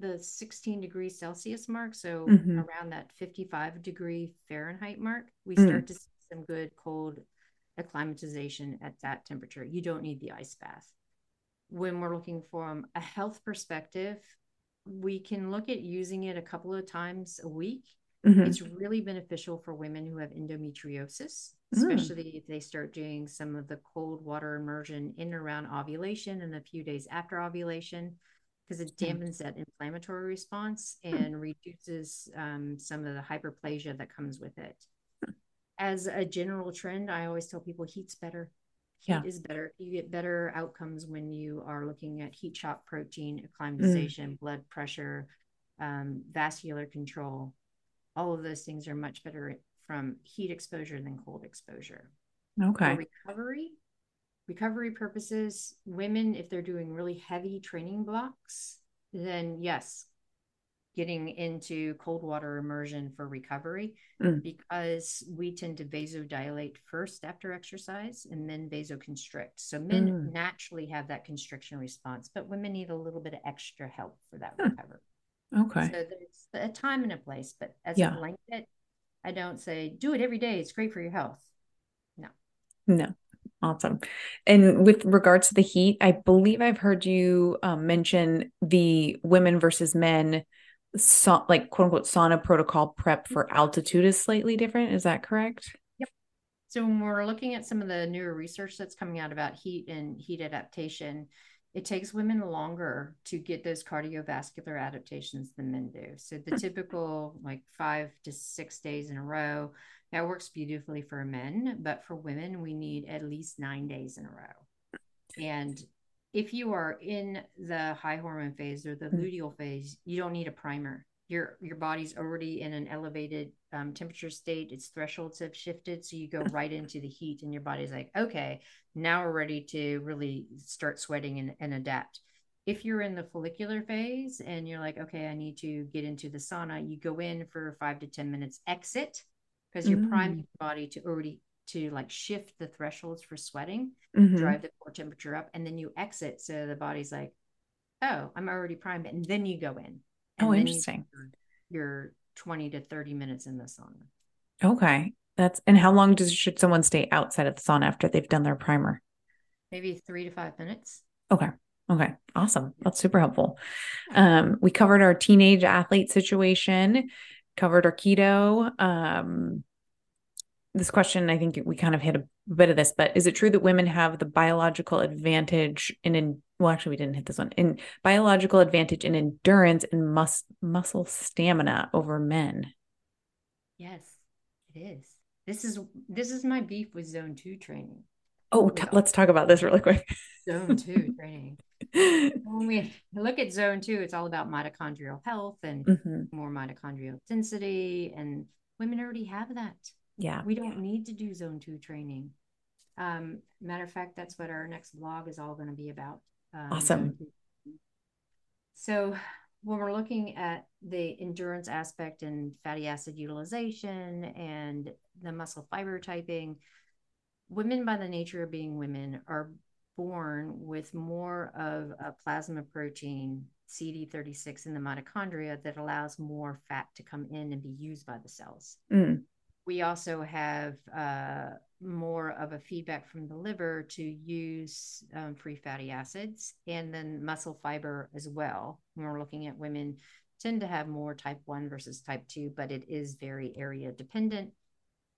the 16 degrees Celsius mark. So mm-hmm. around that 55 degree Fahrenheit mark, we mm. start to see some good cold acclimatization at that temperature. You don't need the ice bath. When we're looking from a health perspective, we can look at using it a couple of times a week. Mm-hmm. It's really beneficial for women who have endometriosis, mm. especially mm. if they start doing some of the cold water immersion in around ovulation and a few days after ovulation because it mm. dampens that inflammatory response and reduces um, some of the hyperplasia that comes with it. As a general trend, I always tell people heat's better. Yeah. is better. You get better outcomes when you are looking at heat shock protein, acclimatization, mm. blood pressure, um, vascular control. All of those things are much better from heat exposure than cold exposure. Okay. For recovery, recovery purposes, women, if they're doing really heavy training blocks, then yes, getting into cold water immersion for recovery mm. because we tend to vasodilate first after exercise and then vasoconstrict. So men mm. naturally have that constriction response, but women need a little bit of extra help for that hmm. recovery. Okay. So there's a time and a place, but as yeah. a blanket, I don't say do it every day. It's great for your health. No. No. Awesome. And with regards to the heat, I believe I've heard you um, mention the women versus men, so, like quote unquote sauna protocol prep for mm-hmm. altitude is slightly different. Is that correct? Yep. So when we're looking at some of the newer research that's coming out about heat and heat adaptation, it takes women longer to get those cardiovascular adaptations than men do. So the hmm. typical like five to six days in a row that works beautifully for men, but for women, we need at least nine days in a row. And if you are in the high hormone phase or the mm. luteal phase, you don't need a primer. Your your body's already in an elevated um, temperature state. Its thresholds have shifted, so you go [laughs] right into the heat, and your body's like, okay, now we're ready to really start sweating and, and adapt. If you're in the follicular phase and you're like, okay, I need to get into the sauna, you go in for five to ten minutes, exit, because you're mm. priming your body to already to like shift the thresholds for sweating, mm-hmm. drive the core temperature up, and then you exit. So the body's like, oh, I'm already primed. And then you go in. oh, interesting. You you're 20 to 30 minutes in the sauna. Okay. That's and how long does should someone stay outside of the sauna after they've done their primer? Maybe three to five minutes. Okay. Okay. Awesome. That's super helpful. Um, we covered our teenage athlete situation covered our keto. Um, this question, I think we kind of hit a bit of this, but is it true that women have the biological advantage in, in well, actually, we didn't hit this one in biological advantage in endurance and mus- muscle stamina over men? Yes, it is. This is this is my beef with zone two training. Oh, t- let's talk about this really quick. Zone two [laughs] training. when we look at zone two, it's all about mitochondrial health and mm-hmm. more mitochondrial density. And women already have that. Yeah. We don't need to do zone two training. Um, matter of fact, that's what our next blog is all going to be about. Um, awesome. So when we're looking at the endurance aspect and fatty acid utilization and the muscle fiber typing, women by the nature of being women are born with more of a plasma protein CD36 in the mitochondria that allows more fat to come in and be used by the cells. Mm. We also have uh, more of a feedback from the liver to use um, free fatty acids and then muscle fiber as well. When we're looking at women, tend to have more type 1 versus type 2, but it is very area dependent.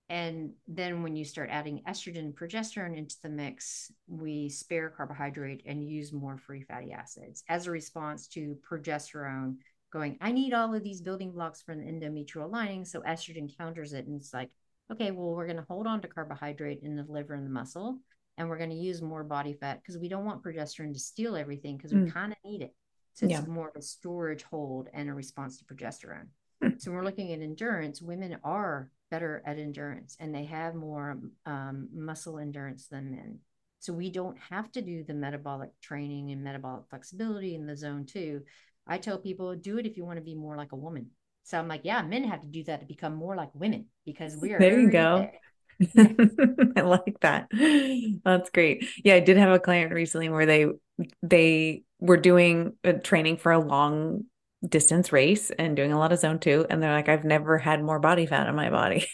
And then when you start adding estrogen and progesterone into the mix, we spare carbohydrate and use more free fatty acids as a response to progesterone going, I need all of these building blocks for the endometrial lining. So estrogen counters it and it's like, okay, well, we're going to hold on to carbohydrate in the liver and the muscle, and we're going to use more body fat because we don't want progesterone to steal everything because we mm. kind of need it. So it's more of a storage hold and a response to progesterone. Mm. So when we're looking at endurance, women are better at endurance and they have more um, muscle endurance than men. So we don't have to do the metabolic training and metabolic flexibility in the zone two. I tell people do it if you want to be more like a woman. So I'm like, yeah, men have to do that to become more like women because we are. There you go. [laughs] I like that. That's great. Yeah, I did have a client recently where they they were doing a training for a long distance race and doing a lot of zone two and they're like I've never had more body fat in my body.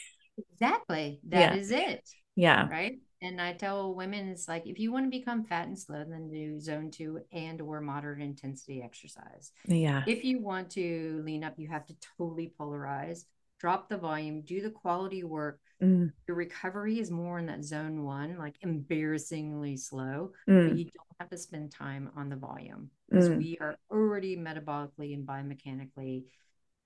Exactly. [laughs] That yeah. is it. Yeah. Right? And I tell women it's like if you want to become fat and slow, then do zone two and or moderate intensity exercise. Yeah. If you want to lean up, you have to totally polarize, drop the volume, do the quality work. Mm. Your recovery is more in that zone one, like embarrassingly slow. Mm. But you don't have to spend time on the volume because mm. we are already metabolically and biomechanically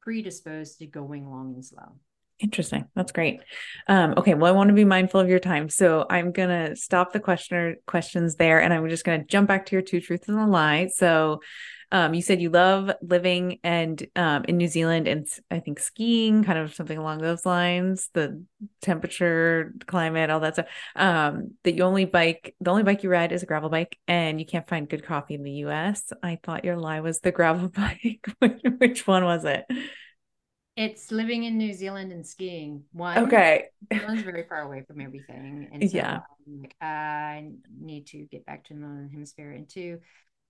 predisposed to going long and slow. Interesting. That's great. Um, okay. Well, I want to be mindful of your time. So I'm going to stop the questioner questions there and I'm just going to jump back to your two truths and a lie. So um, you said you love living and um, in New Zealand and I think skiing, kind of something along those lines, the temperature, climate, all that stuff. Um, that you only bike, the only bike you ride is a gravel bike and you can't find good coffee in the US. I thought your lie was the gravel [laughs] bike. Which one was it? It's living in New Zealand and skiing. One, okay, one's very far away from everything, [laughs] and so yeah, like, I need to get back to the northern hemisphere. And two,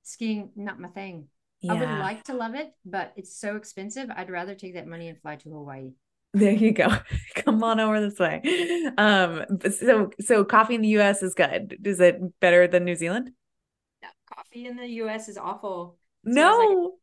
skiing not my thing. Yeah. I would like to love it, but it's so expensive. I'd rather take that money and fly to Hawaii. There you go. [laughs] Come on over this way. Um, so so coffee in the US is good. Is it better than New Zealand? No, coffee in the US is awful. So no.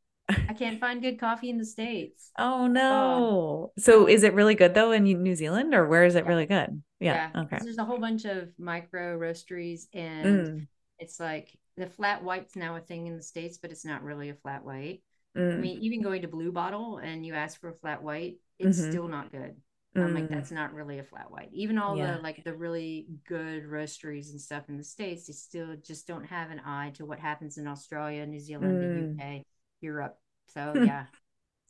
I can't find good coffee in the States. [laughs] Oh no. So is it really good though in New Zealand or where is it yeah. really good? Yeah. yeah. Okay. There's a whole bunch of micro roasteries and mm. it's like the flat white's now a thing in the States, but it's not really a flat white. Mm. I mean, even going to Blue Bottle and you ask for a flat white, it's mm-hmm. still not good. I'm mm. like, that's not really a flat white. Even all yeah. the like the really good roasteries and stuff in the States, they still just don't have an eye to what happens in Australia, New Zealand, mm. the UK. Europe. So hmm. yeah.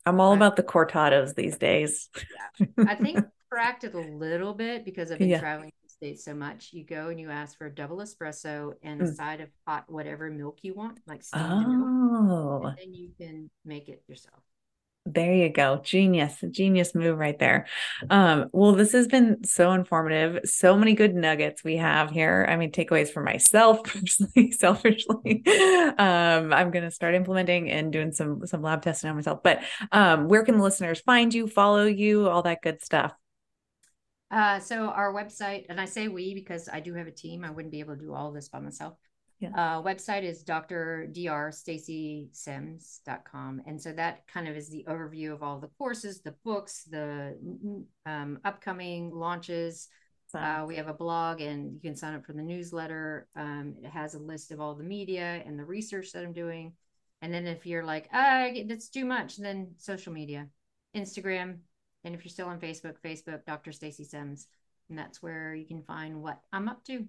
I'm all about the cortados these days. yeah. I think [laughs] cracked it a little bit because I've been yeah. traveling the States so much. You go and you ask for a double espresso and a mm. side of hot whatever milk you want, like steamed oh. milk. And then you can make it yourself. There you go. Genius. Genius move right there. Um, well, this has been so informative. So many good nuggets we have here. I mean, takeaways for myself [laughs] personally, selfishly. um, I'm gonna start implementing and doing some some lab testing on myself. But um, where can the listeners find you, follow you, all that good stuff? Uh, so our website, and I say we because I do have a team. I wouldn't be able to do all this by myself. Yeah. Uh, website is drdrstacysims.com. And so that kind of is the overview of all the courses, the books, the um, upcoming launches. Uh, we have a blog and you can sign up for the newsletter. Um, it has a list of all the media and the research that I'm doing. And then if you're like, ah, that's too much, then social media, Instagram. And if you're still on Facebook, Facebook, Dr. Stacy Sims. And that's where you can find what I'm up to.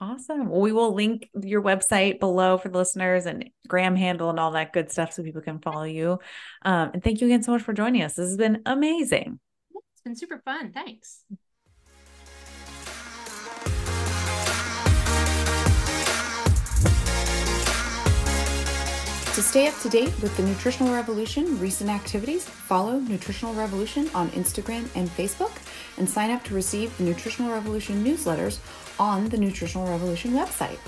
Awesome. Well, we will link your website below for the listeners and Gram handle and all that good stuff so people can follow you. Um, and thank you again so much for joining us. This has been amazing. It's been super fun. Thanks. To stay up to date with the Nutritional Revolution recent activities, follow Nutritional Revolution on Instagram and Facebook and sign up to receive the Nutritional Revolution newsletters on the Nutritional Revolution website.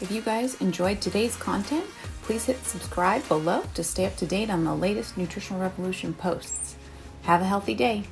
If you guys enjoyed today's content, please hit subscribe below to stay up to date on the latest Nutritional Revolution posts. Have a healthy day.